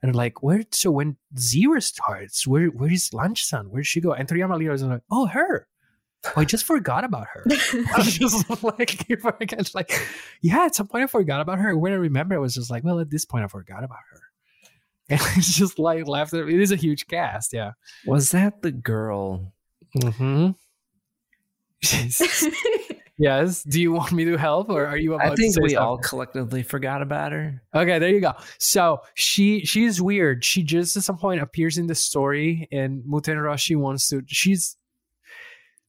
and like, "Where? So when Zero starts, where where is Lunch-san? Where did she go?" And Toriyama later was like, "Oh, her." Oh, I just forgot about her. *laughs* *laughs* I was just like, *laughs* like, yeah, at some point I forgot about her. When I remember, I was just like, well, at this point I forgot about her. And it's just like left. It is a huge cast, yeah.
Was that the girl?
Mm-hmm. yes. Do you want me to help, or are you about
I think
to say
we all collectively forgot about her.
Okay, there you go. So she she's weird. She just at some point appears in the story, and Muten Roshi wants to. She's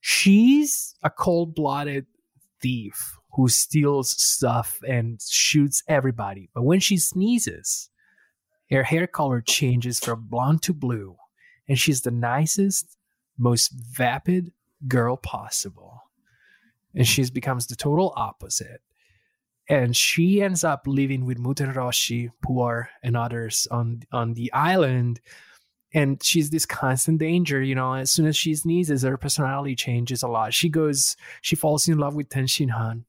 she's a cold-blooded thief who steals stuff and shoots everybody. But when she sneezes, her hair color changes from blonde to blue, and she's the nicest, most vapid girl possible. And she becomes the total opposite. And she ends up living with Muten Puar, and others on on the island. And she's this constant danger, you know. As soon as she sneezes, her personality changes a lot. She goes, she falls in love with Ten Shin Han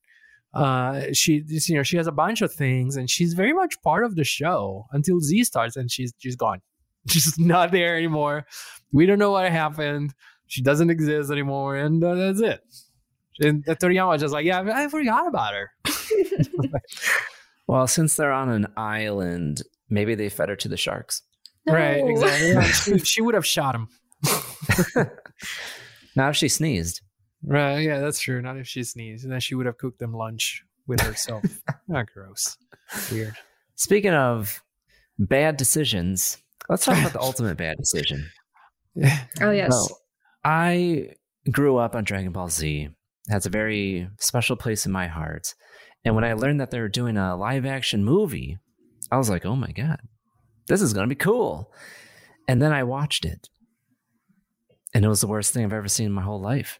uh, she you know she has a bunch of things and she's very much part of the show until Z starts and she's she's gone. *laughs* She's not there anymore. We don't know what happened. She doesn't exist anymore, and uh, that's it. And Toriyama was just like, yeah, I forgot about her. *laughs* *laughs*
well, since they're on an island, maybe they fed her to the sharks.
No. Right, exactly. She, *laughs* she, would have shot him. *laughs*
now if she sneezed.
Right. Yeah, that's true. Not if she sneezed. And then she would have cooked them lunch with herself. Not *laughs* ah, gross. Weird.
Speaking of bad decisions, let's talk about the ultimate bad decision.
Oh, yes. So,
I grew up on Dragon Ball Z. It has a very special place in my heart. And when I learned that they were doing a live action movie, I was like, oh my God, this is going to be cool. And then I watched it. And it was the worst thing I've ever seen in my whole life.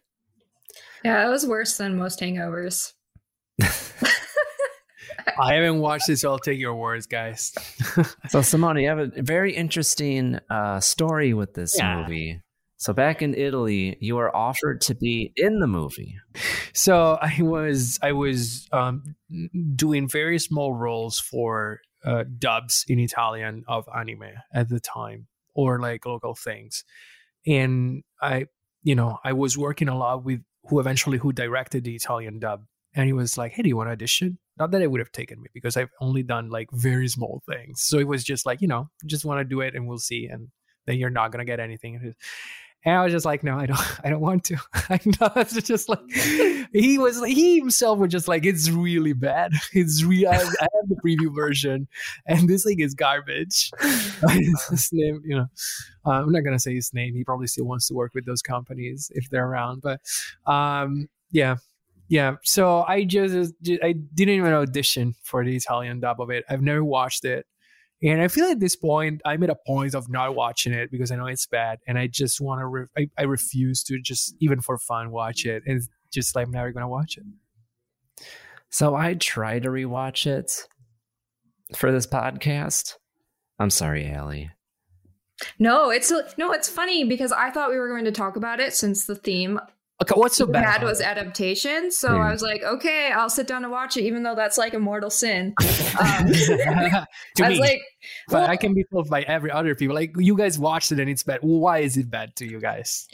Yeah, it was worse than most hangovers. *laughs*
I haven't watched it, so I'll take your words, guys. *laughs*
so, Simone, you have a very interesting uh, story with this yeah. movie. So, back in Italy, you were offered to be in the movie.
So, I was I was um, doing very small roles for uh, dubs in Italian of anime at the time, or like local things, and I, you know, I was working a lot with who eventually who directed the Italian dub. And he was like, "Hey, do you want to audition?" Not that it would have taken me because I've only done like very small things. So it was just like, you know, just want to do it and we'll see. And then you're not gonna get anything. And I was just like, no, I don't, *laughs* I don't want to. *laughs* I know it's just like he was. He himself was just like, it's really bad. *laughs* It's real. I, I have the preview version, and this thing is garbage. his name, you know, uh, I'm not gonna say his name. He probably still wants to work with those companies if they're around. But um, yeah, yeah. So I just, I didn't even audition for the Italian dub of it. I've never watched it. And I feel at this point, I'm at a point of not watching it because I know it's bad, and I just want to. Re- I, I refuse to just even for fun watch it, and just like I'm never gonna watch it.
So I try to rewatch it for this podcast. I'm sorry, Ali.
No, it's no, it's funny because I thought we were going to talk about it since the theme
Okay, what's so bad?
was adaptation, so mm. I was like, okay, I'll sit down and watch it, even though that's like a mortal sin. *laughs* Um, *laughs*
I me, like, well, but I can be told by every other people. Like you guys watched it and it's bad. Why is it bad to you guys?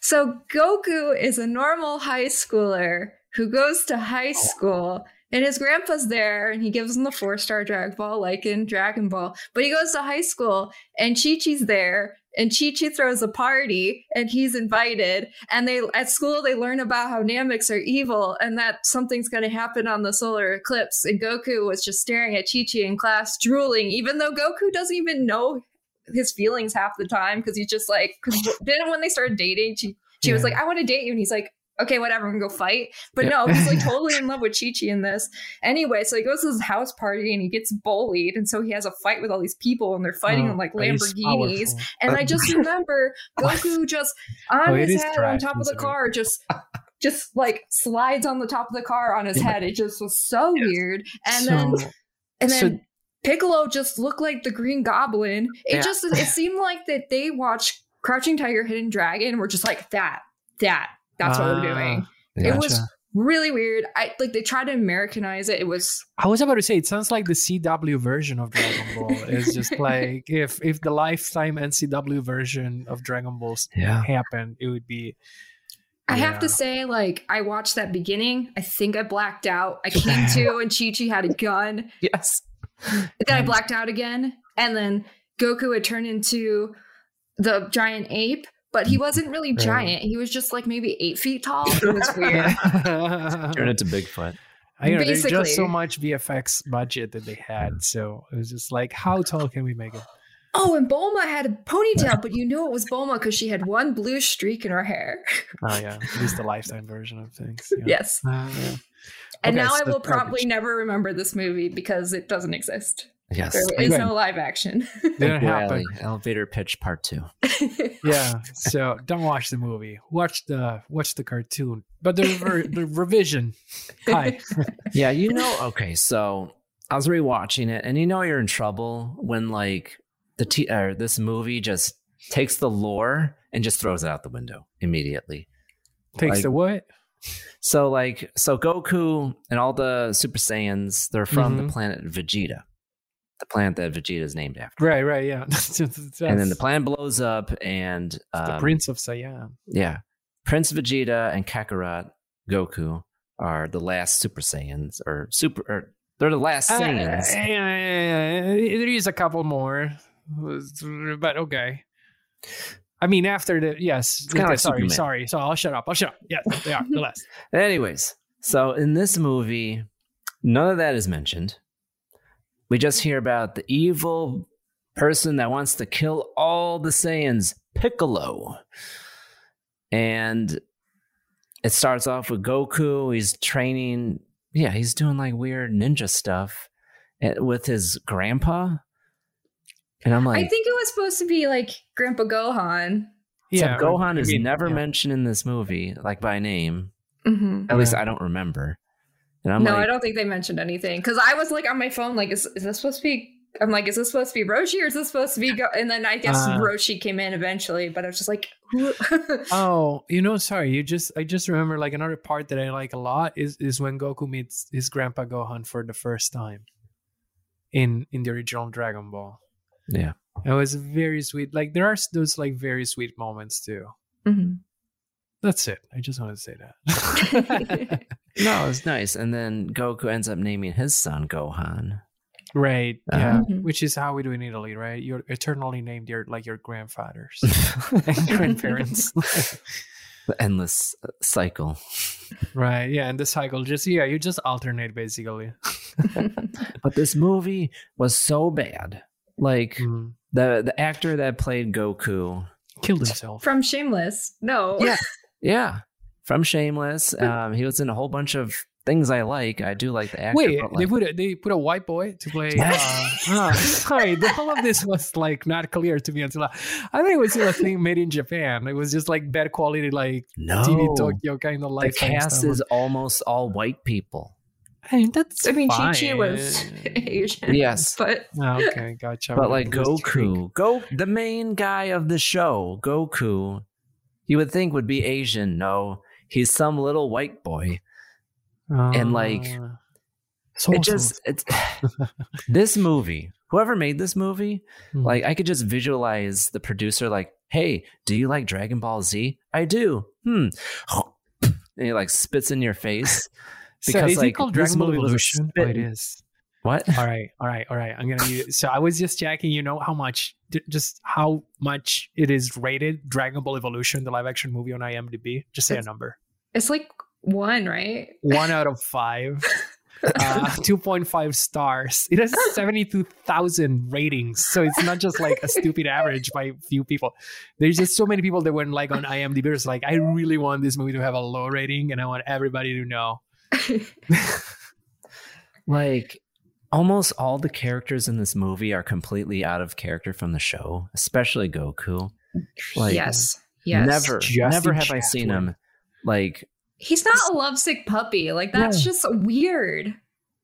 So Goku is a normal high schooler who goes to high oh. school. And his grandpa's there and he gives him the four star Dragon Ball, like in Dragon Ball. But he goes to high school and Chi Chi's there and Chi Chi throws a party and he's invited. And they at school they learn about how Nameks are evil and that something's going to happen on the solar eclipse. And Goku was just staring at Chi Chi in class, drooling, even though Goku doesn't even know his feelings half the time because he's just like, *laughs* then when they started dating, she she yeah. was like, I want to date you. And he's like, okay, whatever, gonna go fight. But yeah. no, he's like *laughs* totally in love with Chi Chi in this. Anyway, so he goes to his house party and he gets bullied, and so he has a fight with all these people, and they're fighting oh, in like Lamborghinis. And I just *laughs* remember Goku just *laughs* on oh, his head on top of the car, just just like slides on the top of the car on his yeah. head. It just was so yes. weird. And so, then and then so, Piccolo just looked like the Green Goblin. It yeah. just it seemed like that they watched Crouching Tiger, Hidden Dragon. We're just like that, that, that's what uh, we're doing. Gotcha. It was really weird. I like they tried to Americanize it. It was.
I was about to say it sounds like the CW version of Dragon Ball. it's just *laughs* like if if the lifetime NCW version of Dragon Balls yeah. happened, it would be.
I yeah. have to say, like, I watched that beginning. I think I blacked out. I *laughs* came to and Chi Chi had a gun.
Yes.
Then I blacked out again. And then Goku had turned into the giant ape but he wasn't really giant. He was just like maybe eight feet tall. *laughs* It was weird. *laughs*
Turn it to Bigfoot.
I know there's just so much VFX budget that they had, so it was just like, how tall can we make it?
Oh, and Bulma had a ponytail, but you knew it was Bulma because she had one blue streak in her hair. *laughs*
Oh yeah, at least the lifetime version of things. Yeah.
Yes.
Uh, yeah.
And
Okay,
now
so
I will probably
garbage.
never remember this movie because it doesn't exist.
Yes.
There is no live action.
Didn't
Big
happen.
Elevator pitch part two. *laughs*
Yeah. So don't watch the movie. Watch the watch the cartoon. But the rever- *laughs* the revision. Hi. *laughs*
Yeah, you know. Okay, so I was rewatching it, and you know you're in trouble when like the t- or this movie just takes the lore and just throws it out the window immediately.
Takes
Like-
the what?
So like, so Goku and all the Super Saiyans, they're from
Mhm.
the planet Vegeta, the planet that Vegeta is named after.
Right, right, yeah. *laughs*
And then the planet blows up, and
the
um,
Prince of Siam.
yeah, Prince Vegeta and Kakarot Goku are the last Super Saiyans, or super, or they're the last
Uh,
Saiyans.
there is a couple more, but okay. I mean, after the yes,
kinda like
sorry,
Superman.
sorry. So I'll shut up. I'll shut up. Yeah, they are the last. *laughs*
Anyways, so in this movie, none of that is mentioned. We just hear about the evil person that wants to kill all the Saiyans, Piccolo. And it starts off with Goku. He's training. Yeah, he's doing like weird ninja stuff eh, with his grandpa. And I'm like,
I think it was supposed to be like Grandpa Gohan.
except
Yeah,
Gohan
I
is never
yeah.
mentioned in this movie, like by name.
Mm-hmm.
At least I don't remember. And I'm
no,
like,
I don't think they mentioned anything because I was like on my phone, like, is, is this supposed to be? I'm like, is this supposed to be Roshi or is this supposed to be? Go-? And then I guess
Uh.
Roshi came in eventually, but I was just like. *laughs*
Oh, you know, sorry. You just I just remember like another part that I like a lot is is when Goku meets his grandpa Gohan for the first time in in the original Dragon Ball.
yeah.
It was very sweet. Like there are those like very sweet moments too.
Mhm.
That's it. I just wanted to say that. *laughs* *laughs*
No, it's nice. And then Goku ends up naming his son Gohan.
right.
Uh-huh.
Yeah.
Mhm.
Which is how we do in Italy, right? You're eternally named your like your grandfathers *laughs* and grandparents.
the endless uh, cycle.
right. Yeah. And the cycle just yeah, you just alternate basically. *laughs*
But this movie was so bad. Like
Mm.
the the actor that played Goku.
Killed himself.
From Shameless. No.
Yeah. Yeah. From Shameless. Um, he was in a whole bunch of things I like. I do like the actor.
Wait,
but,
they put a, they put a white boy to play. *laughs*
Yes.
Uh, ah, sorry, the, all of this was like not clear to me until I, I think it was still a thing made in Japan. It was just like bad quality, like
no.
TV Tokyo kind of
the cast
stuff.
is almost all white people.
I mean, that's
I mean, Chi
fine.
Chi was *laughs* Asian.
Yes. *laughs*
But
Ah, okay, gotcha.
But like
It.
Goku, go the main guy of the show, Goku, you would think would be Asian. No, he's some little white boy. and, like,
Ah. so
it just it's *sighs* this movie. Whoever made this movie,
Hmm.
like I could just visualize the producer like, "Hey, do you like Dragon Ball Z? I do." Hmm. *sighs* And he like spits in your face *laughs*
so
because
is
like
it called
this
Dragon Ball
movie was a
Evolution? Oh, it is.
What?
All right, all right, all right. I'm gonna use. So I was just checking. You know how much, just how much it is rated. Dragon Ball Evolution, the live action movie on IMDb. Just say a number.
it's like one, right?
One out of five. *laughs* Uh, 2.5 stars. It has 72,000 ratings. So it's not just like a stupid average by few people. There's just so many people that went like on IMDb. It's like, I really want this movie to have a low rating and I want everybody to know. *laughs* *laughs*
like almost all the characters in this movie are completely out of character from the show, especially Goku. Like
yes. Yes.
never,
Justin
never have I seen him like
He's not a lovesick puppy. Like that's
No.
just weird.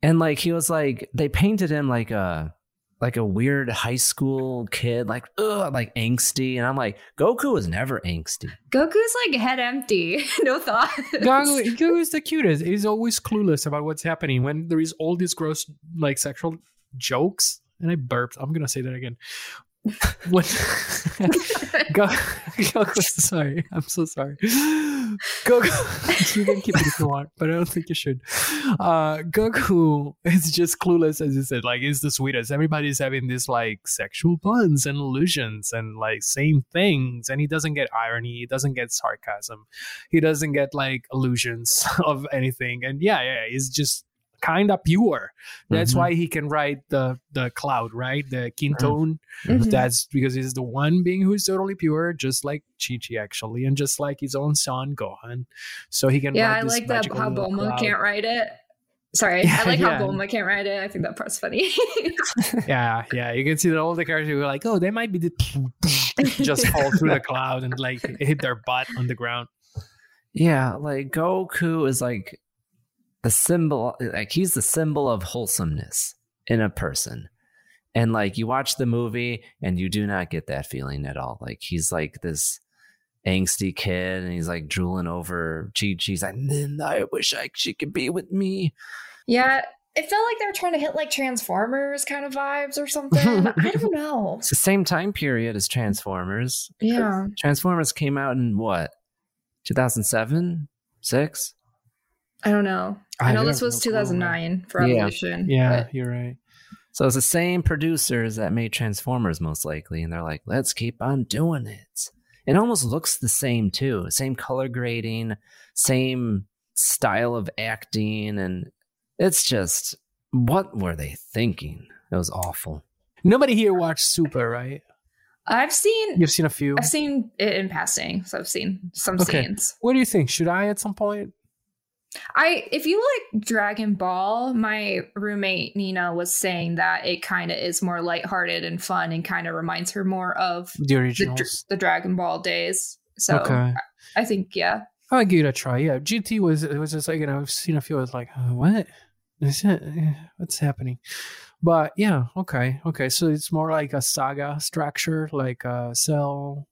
and like he was like they painted him like a like a weird high school kid, like ugh, like angsty, and I'm like Goku was never angsty.
Goku's like head empty, *laughs* no thoughts.
Goku, Goku's the cutest. He's always clueless about what's happening when there is all these gross like sexual jokes. And I burped. I'm gonna say that again. What? *laughs* Go, Goku, sorry. I'm so sorry. Goku, *laughs* you can keep it if you want, but I don't think you should. Uh, Goku is just clueless, as you said. Like, he's the sweetest. Everybody's having these like sexual puns and illusions and like same things, and he doesn't get irony. He doesn't get sarcasm. He doesn't get like illusions *laughs* of anything. And yeah, yeah, he's just kind of pure. That's
Mhm.
why he can write the the cloud, right? The Kinto'un.
Mhm.
That's because he's the one being who's totally pure, just like Chi Chi actually, and just like his own son Gohan. So he can.
Yeah,
ride
I
this
like that how
little
Bulma
cloud.
can't write it. Sorry, *laughs*
Yeah,
I like
yeah.
how Bulma can't write it. I think that part's funny. *laughs* *laughs*
yeah, yeah. You can see that all the characters were like, oh, they might be the just fall through the cloud and like hit their butt on the ground.
Yeah, like Goku is like the symbol, like he's the symbol of wholesomeness in a person. And like you watch the movie and you do not get that feeling at all. Like he's like this angsty kid and he's like drooling over Chi Chi's like, then I wish I she could be with me.
yeah, it felt like they were trying to hit like Transformers kind of vibes or something. I *laughs* don't know.
It's the same time period as Transformers.
Yeah.
Transformers came out in what? 2007? 6?
I don't know. I,
I
know this was
know, cool,
2009 for
Yeah.
Evolution.
Yeah,
but-
you're right.
So it's the same producers that made Transformers most likely, and they're like, let's keep on doing it. It almost looks the same too. Same color grading, same style of acting, and it's just what were they thinking? It was awful.
Nobody here watched Super, right?
I've seen
You've seen a few.
I've seen it in passing, so I've seen some
Okay.
scenes.
What do you think? Should I at some point?
I if you like Dragon Ball, my roommate Nina was saying that it kind of is more lighthearted and fun and kind of reminds her more of
The
the,
originals.
the Dragon Ball days. So
Okay.
I, I think yeah.
I'll give it a try. Yeah, GT was it was just like you know I've seen a few. I was like, uh, what is it? What's happening? But yeah, okay, okay. So it's more like a saga structure, like uh, Cell,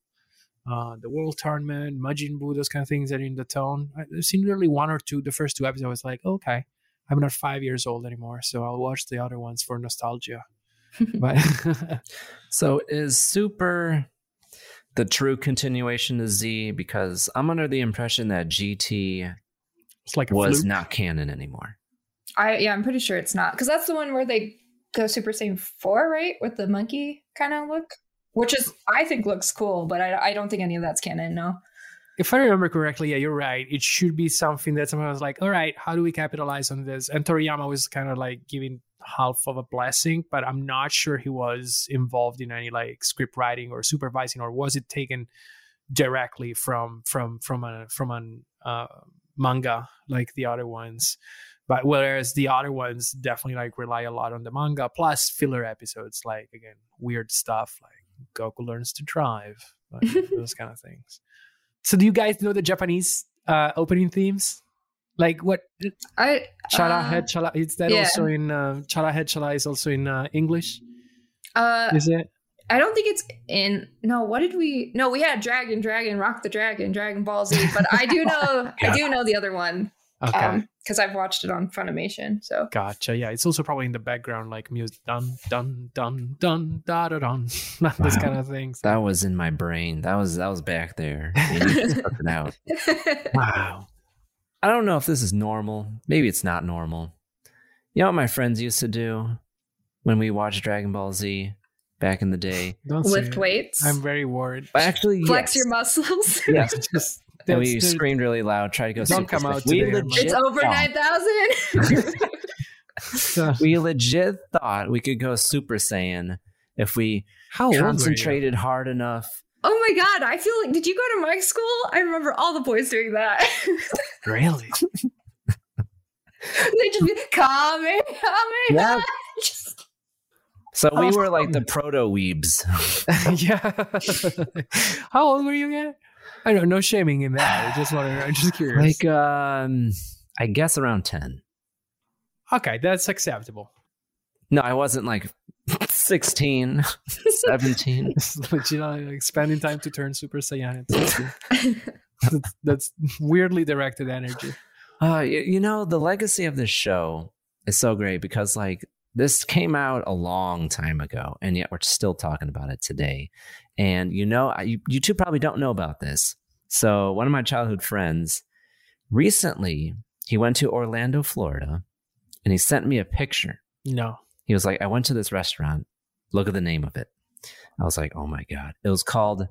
uh, the World Tournament, Majin Buu, those kind of things that are in the tone. I- I've seen really one or two. The first two episodes, I was like, okay, I'm not five years old anymore, so I'll watch the other ones for nostalgia. *laughs* but *laughs*
So is Super the true continuation of Z? Because I'm under the impression that GT
it's like
was
fluke.
not canon anymore.
I yeah, I'm pretty sure it's not because that's the one where they go Super Saiyan four, right, with the monkey kind of look, which is I think looks cool, but I I don't think any of that's canon. No.
if I remember correctly, yeah, you're right. It should be something that someone was like, all right, how do we capitalize on this? And Toriyama was kind of like giving half of a blessing, but I'm not sure he was involved in any like script writing or supervising, or was it taken directly from from from a from an uh, manga like the other ones? But whereas the other ones definitely like rely a lot on the manga plus filler episodes, like again weird stuff like Goku learns to drive, *laughs* those kind of things. So do you guys know the Japanese uh, opening themes? Like what
I
Chala
uh,
Head Chala is that
yeah.
also in uh, Chala Head Chala is also in uh, English?
Uh,
Is it?
I don't think it's in. No, what did we? No, we had Dragon, Dragon, Rock the Dragon, Dragon Ball Z. But I do *laughs* know, I do know the other one.
Okay.
Um, because I've watched it on Funimation. So
Gotcha. Yeah, it's also probably in the background, like music, dun dun dun dun da da dun, *laughs* those kind of things.
That was in my brain. That was that was back there. *laughs* You need to suck it out. *laughs*
Wow.
I don't know if this is normal. Maybe it's not normal. You know what my friends used to do when we watched Dragon Ball Z back in the day?
Don't
lift weights,
I'm very worried.
Actually,
flex
yes.
your muscles.
Yes.
Just
And we
the-
screamed really loud, tried to go
Don't
super
come out.
We legit
It's over
thought-
nine thousand. *laughs*
We legit thought we could go Super Saiyan if we
How old were you?
concentrated hard enough.
oh my god! I feel like. Did you go to my school? I remember all the boys doing that. *laughs*
Really?
they just be coming, coming.
Yeah. *laughs*
Just-
So we
Oh.
were like the um, proto weebs.
yeah. How old were you again? *laughs* I know, no shaming in that. I just wanted, I'm just curious.
like um I guess around 10.
okay, that's acceptable.
No, I wasn't like *laughs* 16, *laughs* 17.
but you know, like spending time to turn Super Saiyan. That's, that's weirdly directed energy.
Uh, you, you know, the legacy of this show is so great because, like, this came out a long time ago, and yet we're still talking about it today. And you know, you, you two probably don't know about this. So, one of my childhood friends recently he went to Orlando, Florida, and he sent me a picture.
No.
He was like, "I went to this restaurant. Look at the name of it." I was like, "Oh my god!" It was called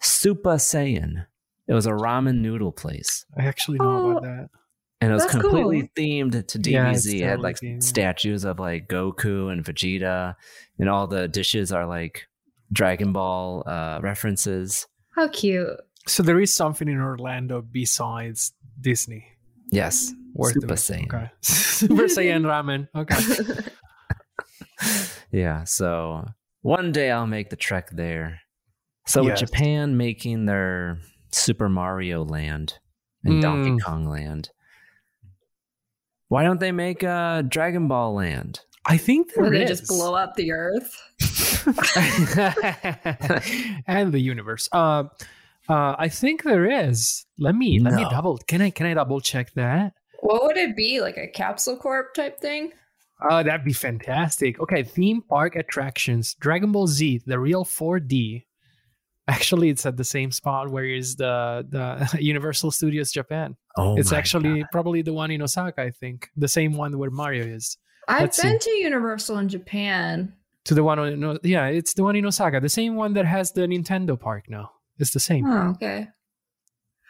Super Saiyan. It was a ramen noodle place.
I actually know
Oh.
about that.
and it was
That's
completely themed to DBZ.
Yeah, it's
it had like
themed.
statues of like Goku and Vegeta, and all the dishes are like Dragon Ball uh, references.
How cute.
So there is something in Orlando besides Disney.
Yes,
Worth
Super
it.
Saiyan.
Okay. *laughs* Super Saiyan ramen. Okay. *laughs*
Yeah, so one day I'll make the trek there. So
Yes.
with Japan making their Super Mario Land and Donkey
Mm.
Kong Land, why don't they make uh, Dragon Ball Land?
I think there
Where they
is.
just blow up the earth. *laughs*
and the universe. Uh, uh, I think there is. Let me let me double. Can I can I double check that?
What would it be? Like a capsule corp type thing?
Oh, that'd be fantastic. Okay, theme park attractions. Dragon Ball Z, the real 4D. Actually, it's at the same spot where is the the *laughs* Universal Studios Japan.
Oh,
it's actually
God.
probably the one in Osaka, I think. The same one where Mario is.
I've
Let's
been to Universal in Japan.
To the one in yeah, it's the one in Osaka, the same one that has the Nintendo park now. It's the same.
Oh, okay.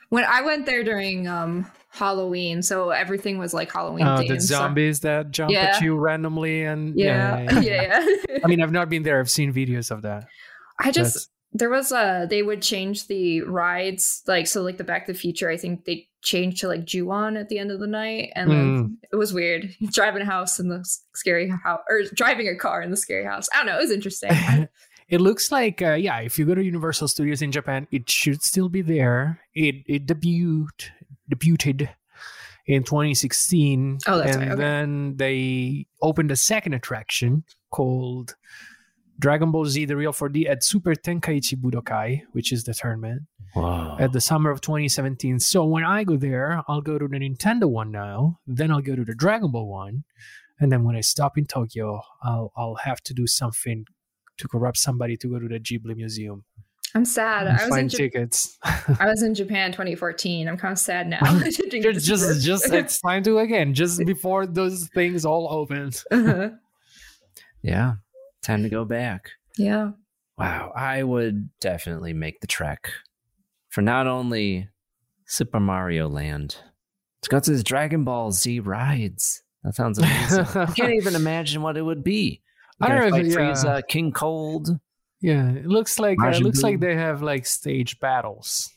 When I went there during um Halloween, so everything was like Halloween
Uh,
themed.
the
so-
zombies that jump
Yeah.
at you randomly and
Yeah,
yeah, *laughs*
yeah. yeah.
I mean, I've not been there. I've seen videos of that.
I just
That's-
there was a they would change the rides like so like the Back to the Future. I think they changed to like Ju-on at the end of the night, and then
Mm.
it was weird *laughs* driving a house in the scary house or driving a car in the scary house. I don't know. It was interesting. *laughs*
it looks like uh, yeah if you go to universal studios in japan it should still be there it it debuted debuted in 2016
Oh, that's
and
right, okay.
then they opened a second attraction called dragon ball z the real 4d at super tenkaichi budokai which is the tournament
Whoa.
at the summer of 2017 so when i go there i'll go to the nintendo one now then i'll go to the dragon ball one and then when i stop in tokyo i'll i'll have to do something to corrupt somebody to go to the ghibli museum
I'm sad. I was in
find
Ja-
tickets
I was in Japan 2014. I'm kind of sad now. I didn't get to
just just,
this.
just it's time to again just *laughs* before those things all opened
Uh-huh.
yeah, time to go back.
yeah.
Wow, I would definitely make the trek for not only Super Mario Land, it's got this Dragon Ball Z rides. That sounds *laughs* amazing. I can't even imagine what it would be.
I don't know if
fight
it- yeah.
Frieza, King Cold.
yeah it looks like uh, it
Majin
looks like they have like stage battles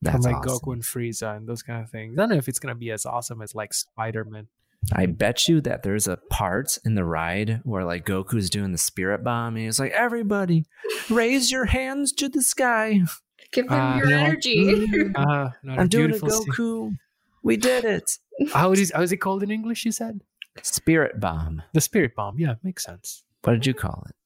That's
from like
awesome.
goku and frieza and those kind of things i don't know if it's gonna be as awesome as like spider-man
I bet you that there's a part in the ride where like Goku's doing the spirit bomb and he's like, "Everybody, raise your hands to the sky.
Give them
Uh,
your
yeah.
energy. *laughs*
uh, not
I'm doing a
beautiful scene.
Goku. We did it."
how is how is it called in english you said
Spirit bomb.
the spirit bomb yeah makes sense
What did you call it?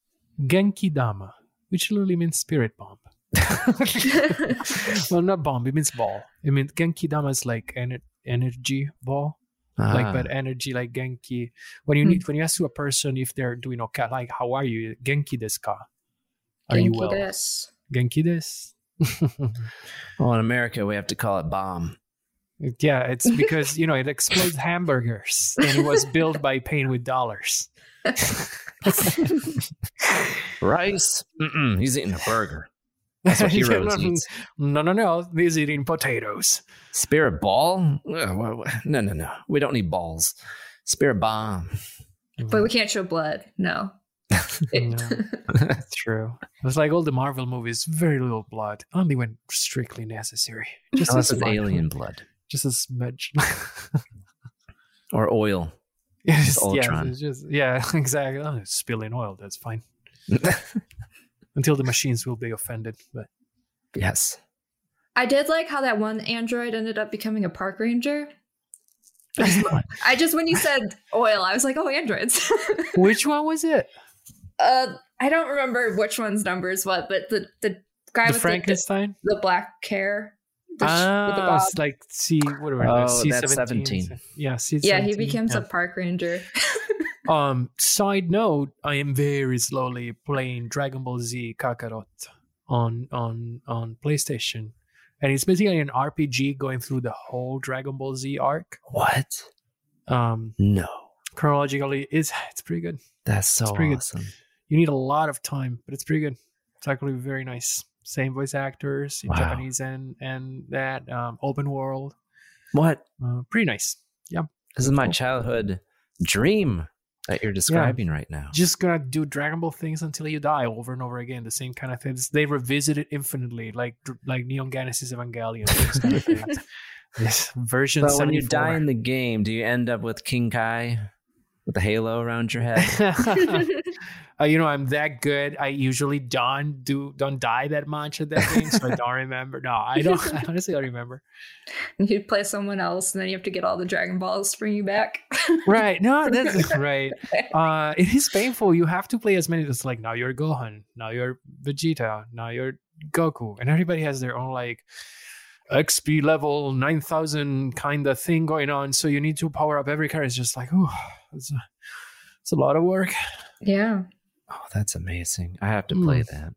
genki dama which literally means spirit bomb *laughs* *laughs* well not bomb it means ball it means genki dama is like ener- energy ball like
Ah,
but energy like genki when you
Hmm.
need when you ask to a person if they're doing okay like how are you genki desu ka are you
Genki
well
desu.
genki desu *laughs*
well, in America, we have to call it bomb.
yeah it's because you know it explodes hamburgers and it was built by paying with dollars *laughs*
Rice? Mm-mm, he's eating a burger. That's what *laughs* heroes
no,
eat.
no no no he's eating potatoes
Spirit ball? Ugh, wha- wha- No, no, no. We don't need balls. Spirit bomb. Mm-hmm.
But we can't show blood. No. *laughs* It- *laughs*
That's true. It's like all the Marvel movies, very little blood, only when strictly necessary. Just
Unless
a
it's
smudge.
alien blood
Just a smudge.
or oil.
Yes, yes,
Ultron.
it's just yeah, exactly. Oh, spilling oil. That's fine. Until the machines will be offended. But
yes.
I did like how that one android ended up becoming a park ranger. *laughs* I just when you said oil, I was like, oh, androids. *laughs*
which one was it?
uh, I don't remember which one's number is what, but the the guy
the
with
Frankenstein.
the, the black hair, the sh- with the
Ah,
bob.
it's like C. Whatever.
Oh,
C
that's
seventeen. Yeah, C.
yeah, he becomes a park ranger. *laughs*
Um, side note, I am very slowly playing Dragon Ball Z Kakarot on on on PlayStation. And it's basically an RPG going through the whole Dragon Ball Z arc.
What?
Um
No.
chronologically it's it's pretty good.
That's so
It's pretty good. You need a lot of time, but it's pretty good. It's actually very nice. Same voice actors in
Wow.
Japanese and and that um open world.
What?
Uh, pretty nice. Yeah.
This is my childhood dream that you're describing right now.
Just gonna do Dragon Ball things until you die over and over again. The same kind of things. They revisit it infinitely, like like Neon Genesis Evangelion. Kind of *laughs* things. This version.
So when you die in the game, do you end up with King Kai with the halo around your head? *laughs*
uh, you know, I'm that good. I usually don't do don't die that much at that game, so I don't remember. No, I don't. I *laughs* honestly don't remember.
You play someone else, and then you have to get all the Dragon Balls to bring you back.
Right? No, *laughs* that's right. Uh, it is painful. You have to play as many. It's like now you're Gohan, now you're Vegeta, now you're Goku, and everybody has their own like XP level nine thousand kind of thing going on. So you need to power up every character. It's just like, oh, it's a, it's a lot of work.
Yeah.
Oh, that's amazing. I have to play
Mm.
that.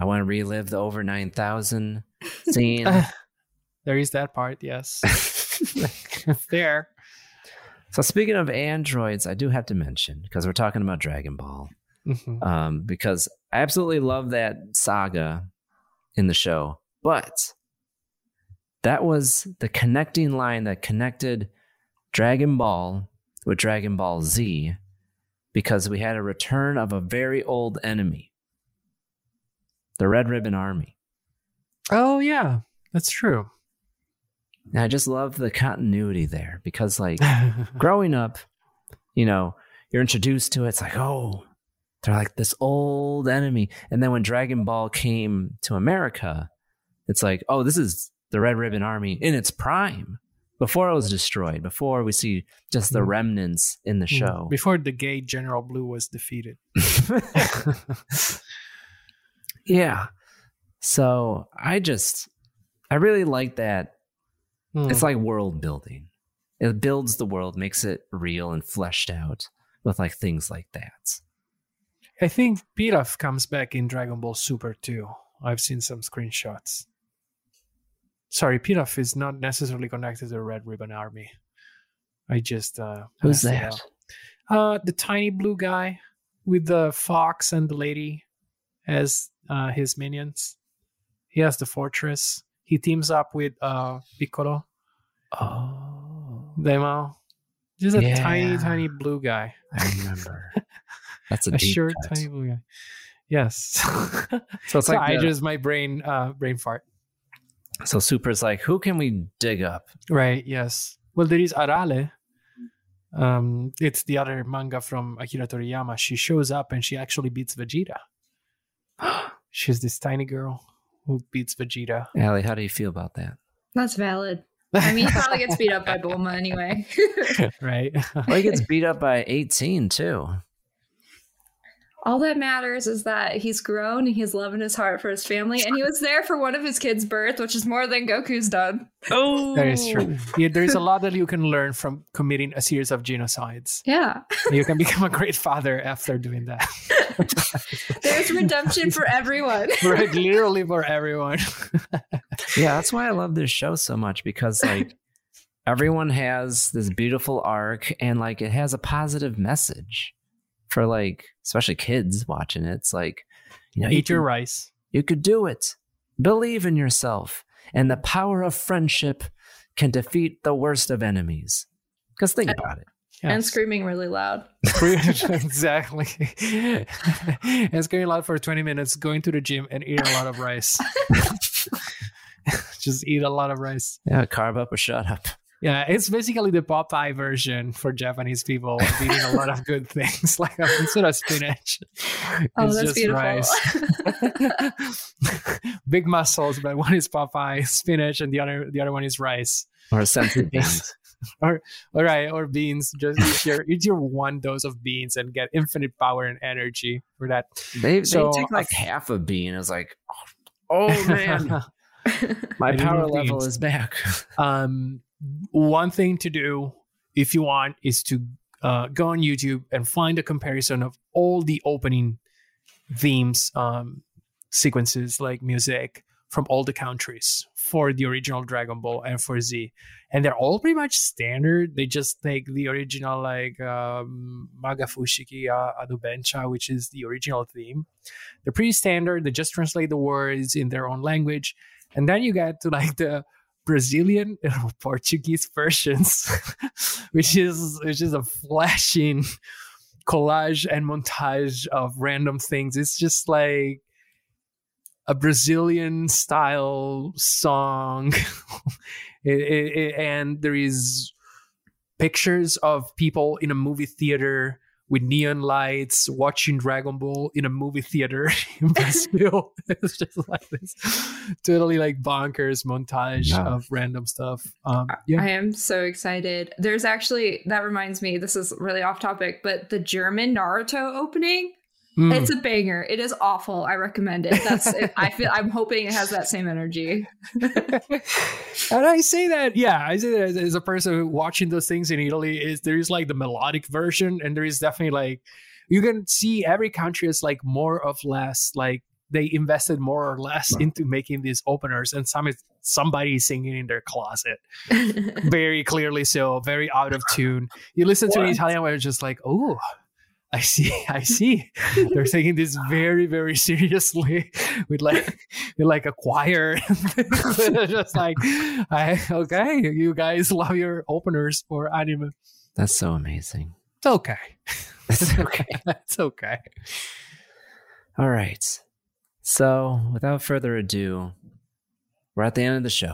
I want to relive the over 9,000 scene.
Uh, *laughs* there is that part, yes. *laughs* there.
so, speaking of androids, I do have to mention because we're talking about Dragon Ball,
Mhm.
um, because I absolutely love that saga in the show. But that was the connecting line that connected Dragon Ball with Dragon Ball Z because we had a return of a very old enemy, the Red Ribbon Army.
Oh yeah, that's true.
And I just love the continuity there because, like, *laughs* growing up, you know, you're introduced to it. It's like, oh, they're like this old enemy. And then when Dragon Ball came to America, it's like, oh, this is the Red Ribbon Army in its prime before it was destroyed, before we see just the
Mhm.
remnants in the show.
Before the gay General Blue was defeated. *laughs*
yeah. So I just, I really like that
Hmm.
It's like world building. It builds the world, makes it real and fleshed out with like things like that.
I think Pilaf comes back in Dragon Ball Super too. I've seen some screenshots. Sorry, Pilaf is not necessarily connected to the Red Ribbon Army. I just uh
Who's that?
Uh the tiny blue guy with the fox and the lady as uh his minions. He has the fortress. He teams up with uh Piccolo,
Oh,
Demo. Just a tiny,
Yeah.
tiny blue guy.
I remember. *laughs* That's a,
a short,
cut.
tiny blue guy. Yes. *laughs*
So it's
So
like
I
the-
just my brain uh brain fart.
So Super's like, who can we dig up?
Right, yes. Well there is Arale. Um it's the other manga from Akira Toriyama. She shows up and she actually beats Vegeta. *gasps* She's this tiny girl who beats Vegeta.
Ali, how do you feel about that?
That's valid. *laughs* I mean, he probably gets beat up by Bulma anyway. *laughs*
right?
Well, he gets *laughs* beat up by 18 too.
All that matters is that he's grown and he's loving his heart for his family, and he was there for one of his kids' birth, which is more than Goku's done.
Oh,
that is true. Yeah, there's a lot that you can learn from committing a series of genocides.
Yeah.
You can become a great father after doing that. *laughs*
There's redemption for everyone. *laughs*
right, literally for everyone.
Yeah, that's why I love this show so much because like everyone has this beautiful arc and like it has a positive message for like especially kids watching it. It's like you know, you
Eat your
can-
rice.
You could do it. Believe in yourself, and the power of friendship can defeat the worst of enemies. Because think about it.
And screaming really loud. *laughs* *laughs*
exactly. *laughs* and screaming loud for 20 minutes, going to the gym and eating a lot of rice. Just eat a lot of rice.
Yeah, carve up or shut up.
Yeah, it's basically the Popeye version for Japanese people of *laughs* eating a lot of good things. *laughs* Like instead of spinach,
Oh,
it's
that's
just
beautiful.
rice. *laughs* Big muscles, but one is Popeye spinach, and the other the other one is rice.
Or senzu beans.
or all right, or beans. Just eat your eat your one dose of beans and get infinite power and energy for that.
They,
So,
they take like half a bean. It's like, oh man, my
I
power level is back.
um, one thing to do if you want is to uh, go on YouTube and find a comparison of all the opening themes, um, sequences like music from all the countries for the original Dragon Ball and for Z, and they're all pretty much standard. They just take the original like um, Makafushigi uh, Adubencha, which is the original theme. They're pretty standard. They just translate the words in their own language, and then you get to like the Brazilian and *laughs* oh, Portuguese versions, *laughs* which is which is a flashing collage and montage of random things. It's just like a Brazilian style song, *laughs* it, it, it, and there is pictures of people in a movie theater with neon lights watching Dragon Ball in a movie theater *laughs* in Brazil. *laughs* it's just like this totally like bonkers montage yeah. of random stuff. Um,
yeah. I am so excited. There's actually, that reminds me, this is really off topic, but the German Naruto opening Mm. It's a banger. It is awful. I recommend it. That's it. I feel I'm hoping it has that same energy.
and I say that, yeah, I say that as, as, a person watching those things in Italy is there is like the melodic version, and there is definitely like you can see every country is like more of less like they invested more or less into making these openers and some is somebody singing in their closet *laughs* very clearly so very out of *laughs* tune you listen what? to an italian where it's just like oh I see, *laughs* I see. They're taking this very, very seriously *laughs* with like with like a choir. *laughs* just like I okay, you guys love your openers for anime.
That's so amazing.
It's okay. It's okay. it's okay.
All right. So without further ado, we're at the end of the show.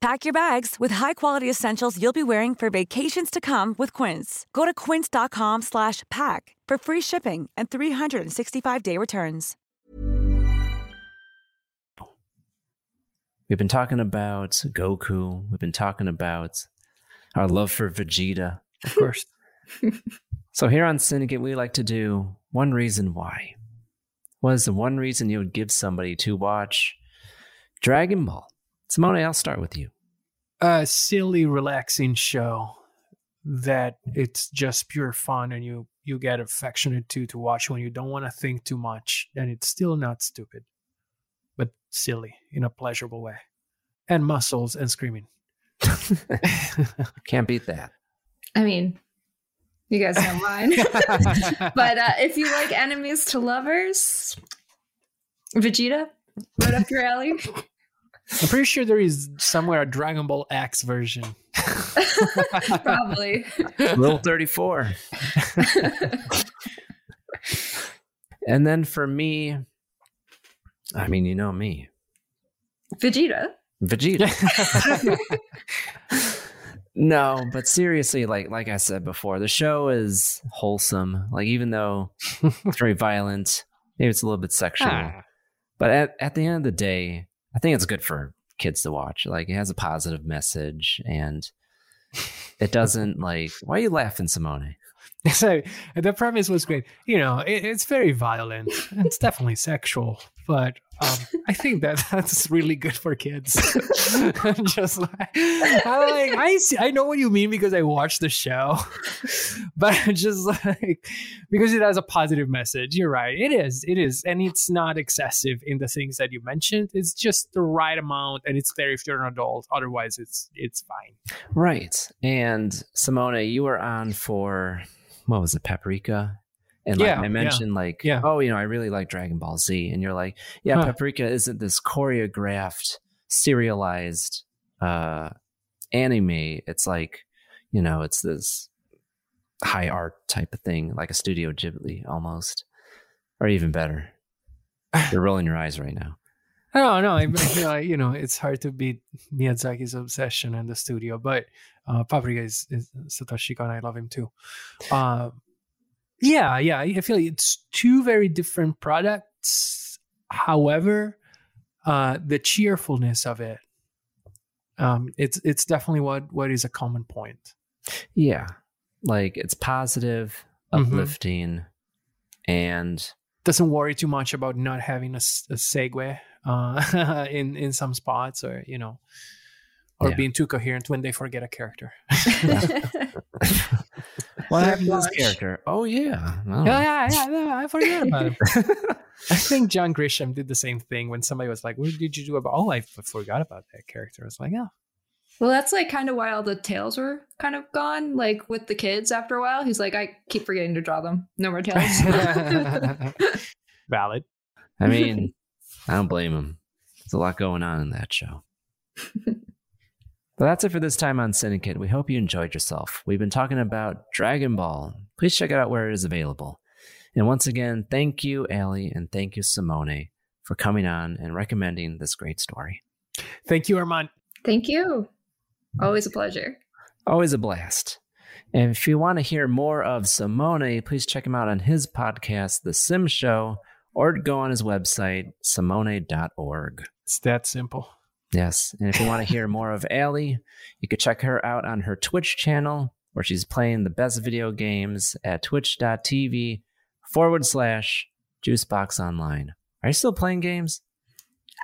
Pack your bags with high-quality essentials you'll be wearing for vacations to come with Quince. Go to quince.com slash pack for free shipping and 365-day returns.
We've been talking about Goku. We've been talking about our love for Vegeta.
Of course. *laughs*
so here on Cinedicate, we like to do one reason why. What is the one reason you would give somebody to watch Dragon Ball? Simone, I'll start with you.
A silly, relaxing show that it's just pure fun and you you get affectionate to to watch when you don't want to think too much and it's still not stupid but silly in a pleasurable way. And muscles and screaming. *laughs*
Can't beat that.
I mean you guys know mine. *laughs* But uh, if you like enemies to lovers vegeta right up your alley
I'm pretty sure there is somewhere a Dragon Ball X version. *laughs*
Probably.
Little 34. and then for me, I mean, you know me.
Vegeta.
Vegeta. *laughs* no, but seriously, like like I said before, the show is wholesome. Like even though it's very violent, maybe it's a little bit sexual. Ah. But at, at the end of the day, I think it's good for kids to watch. Like it has a positive message and *laughs* it doesn't like why are you laughing, Simone? *laughs*
So the premise was great. You know, it, it's very violent. It's definitely sexual, but um, I think that *laughs* that's really good for kids. *laughs* just like I like I see, I know what you mean because I watched the show, but just like because it has a positive message. You're right. It is. It is, and it's not excessive in the things that you mentioned. It's just the right amount, and it's there if you're an adult. Otherwise, it's it's fine.
Right. And Simona, you were on for what was it, Paprika? And like
Yeah,
I
yeah,
mentioned, like,
yeah.
oh, you know, I really like Dragon Ball Z, and you're like, yeah,
Huh.
Paprika isn't this choreographed, serialized uh anime. It's like, you know, it's this high art type of thing, like a Studio Ghibli almost, or even better. *sighs* You're rolling your eyes right now.
I don't know. I I feel like, you know, it's hard to beat Miyazaki's obsession in the studio, but uh, Paprika is, is Satoshi Kon. I love him too. Uh, yeah, yeah. I feel like it's two very different products. However, uh, the cheerfulness of it, um, it's it's definitely what what is a common point.
Yeah. Like it's positive,
Mhm.
uplifting, and
Doesn't worry too much about not having a segue uh, *laughs* in in some spots, or you know, or
Yeah.
being too coherent when they forget a character.
what happened to this character? Oh yeah. Oh.
Yeah, yeah, yeah, yeah, I forgot about him. I think John Grisham did the same thing when somebody was like, "What did you do about?" Oh, I f- forgot about that character. I was like, "Yeah,
Well, that's like kind of why all the tails were kind of gone. Like with the kids after a while, he's like, I keep forgetting to draw them. No more tails. *laughs*
valid."
I mean, I don't blame him. There's a lot going on in that show. But that's it for this time on Cinedicate. We hope you enjoyed yourself. We've been talking about Dragon Ball. Please check it out where it is available. And once again, thank you, Ali, and thank you, Simone, for coming on and recommending this great story.
Thank you, Armand.
Thank you. Always a pleasure.
Always a blast. And if you want to hear more of Simone, please check him out on his podcast, The Sim Show, or go on his website, simone.org.
It's that simple.
Yes. And if you want to hear *laughs* more of Ali, you could check her out on her Twitch channel where she's playing the best video games at twitch.tv forward slash juicebox online. Are you still playing games?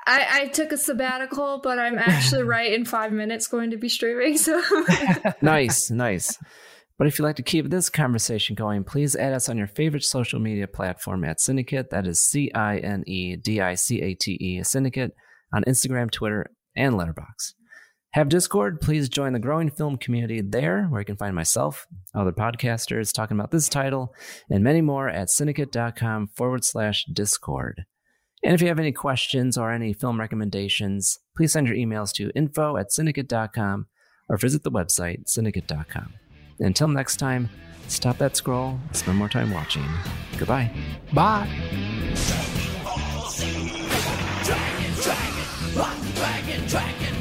I, I took a sabbatical, but I'm actually *laughs* right in five minutes going to be streaming. So *laughs*
nice, *laughs* nice. But if you'd like to keep this conversation going, please add us on your favorite social media platform at Cinedicate. That is C I N E D I C A T E, Cinedicate, on Instagram, Twitter, and Letterboxd. Have Discord? Please join the growing film community there, where you can find myself, other podcasters talking about this title, and many more at cinedicate.com forward slash Discord. And if you have any questions or any film recommendations, please send your emails to info at cinedicate.com or visit the website cinedicate.com. Until next time, stop that scroll, spend more time watching. Goodbye.
Bye.
Dragon, dragon,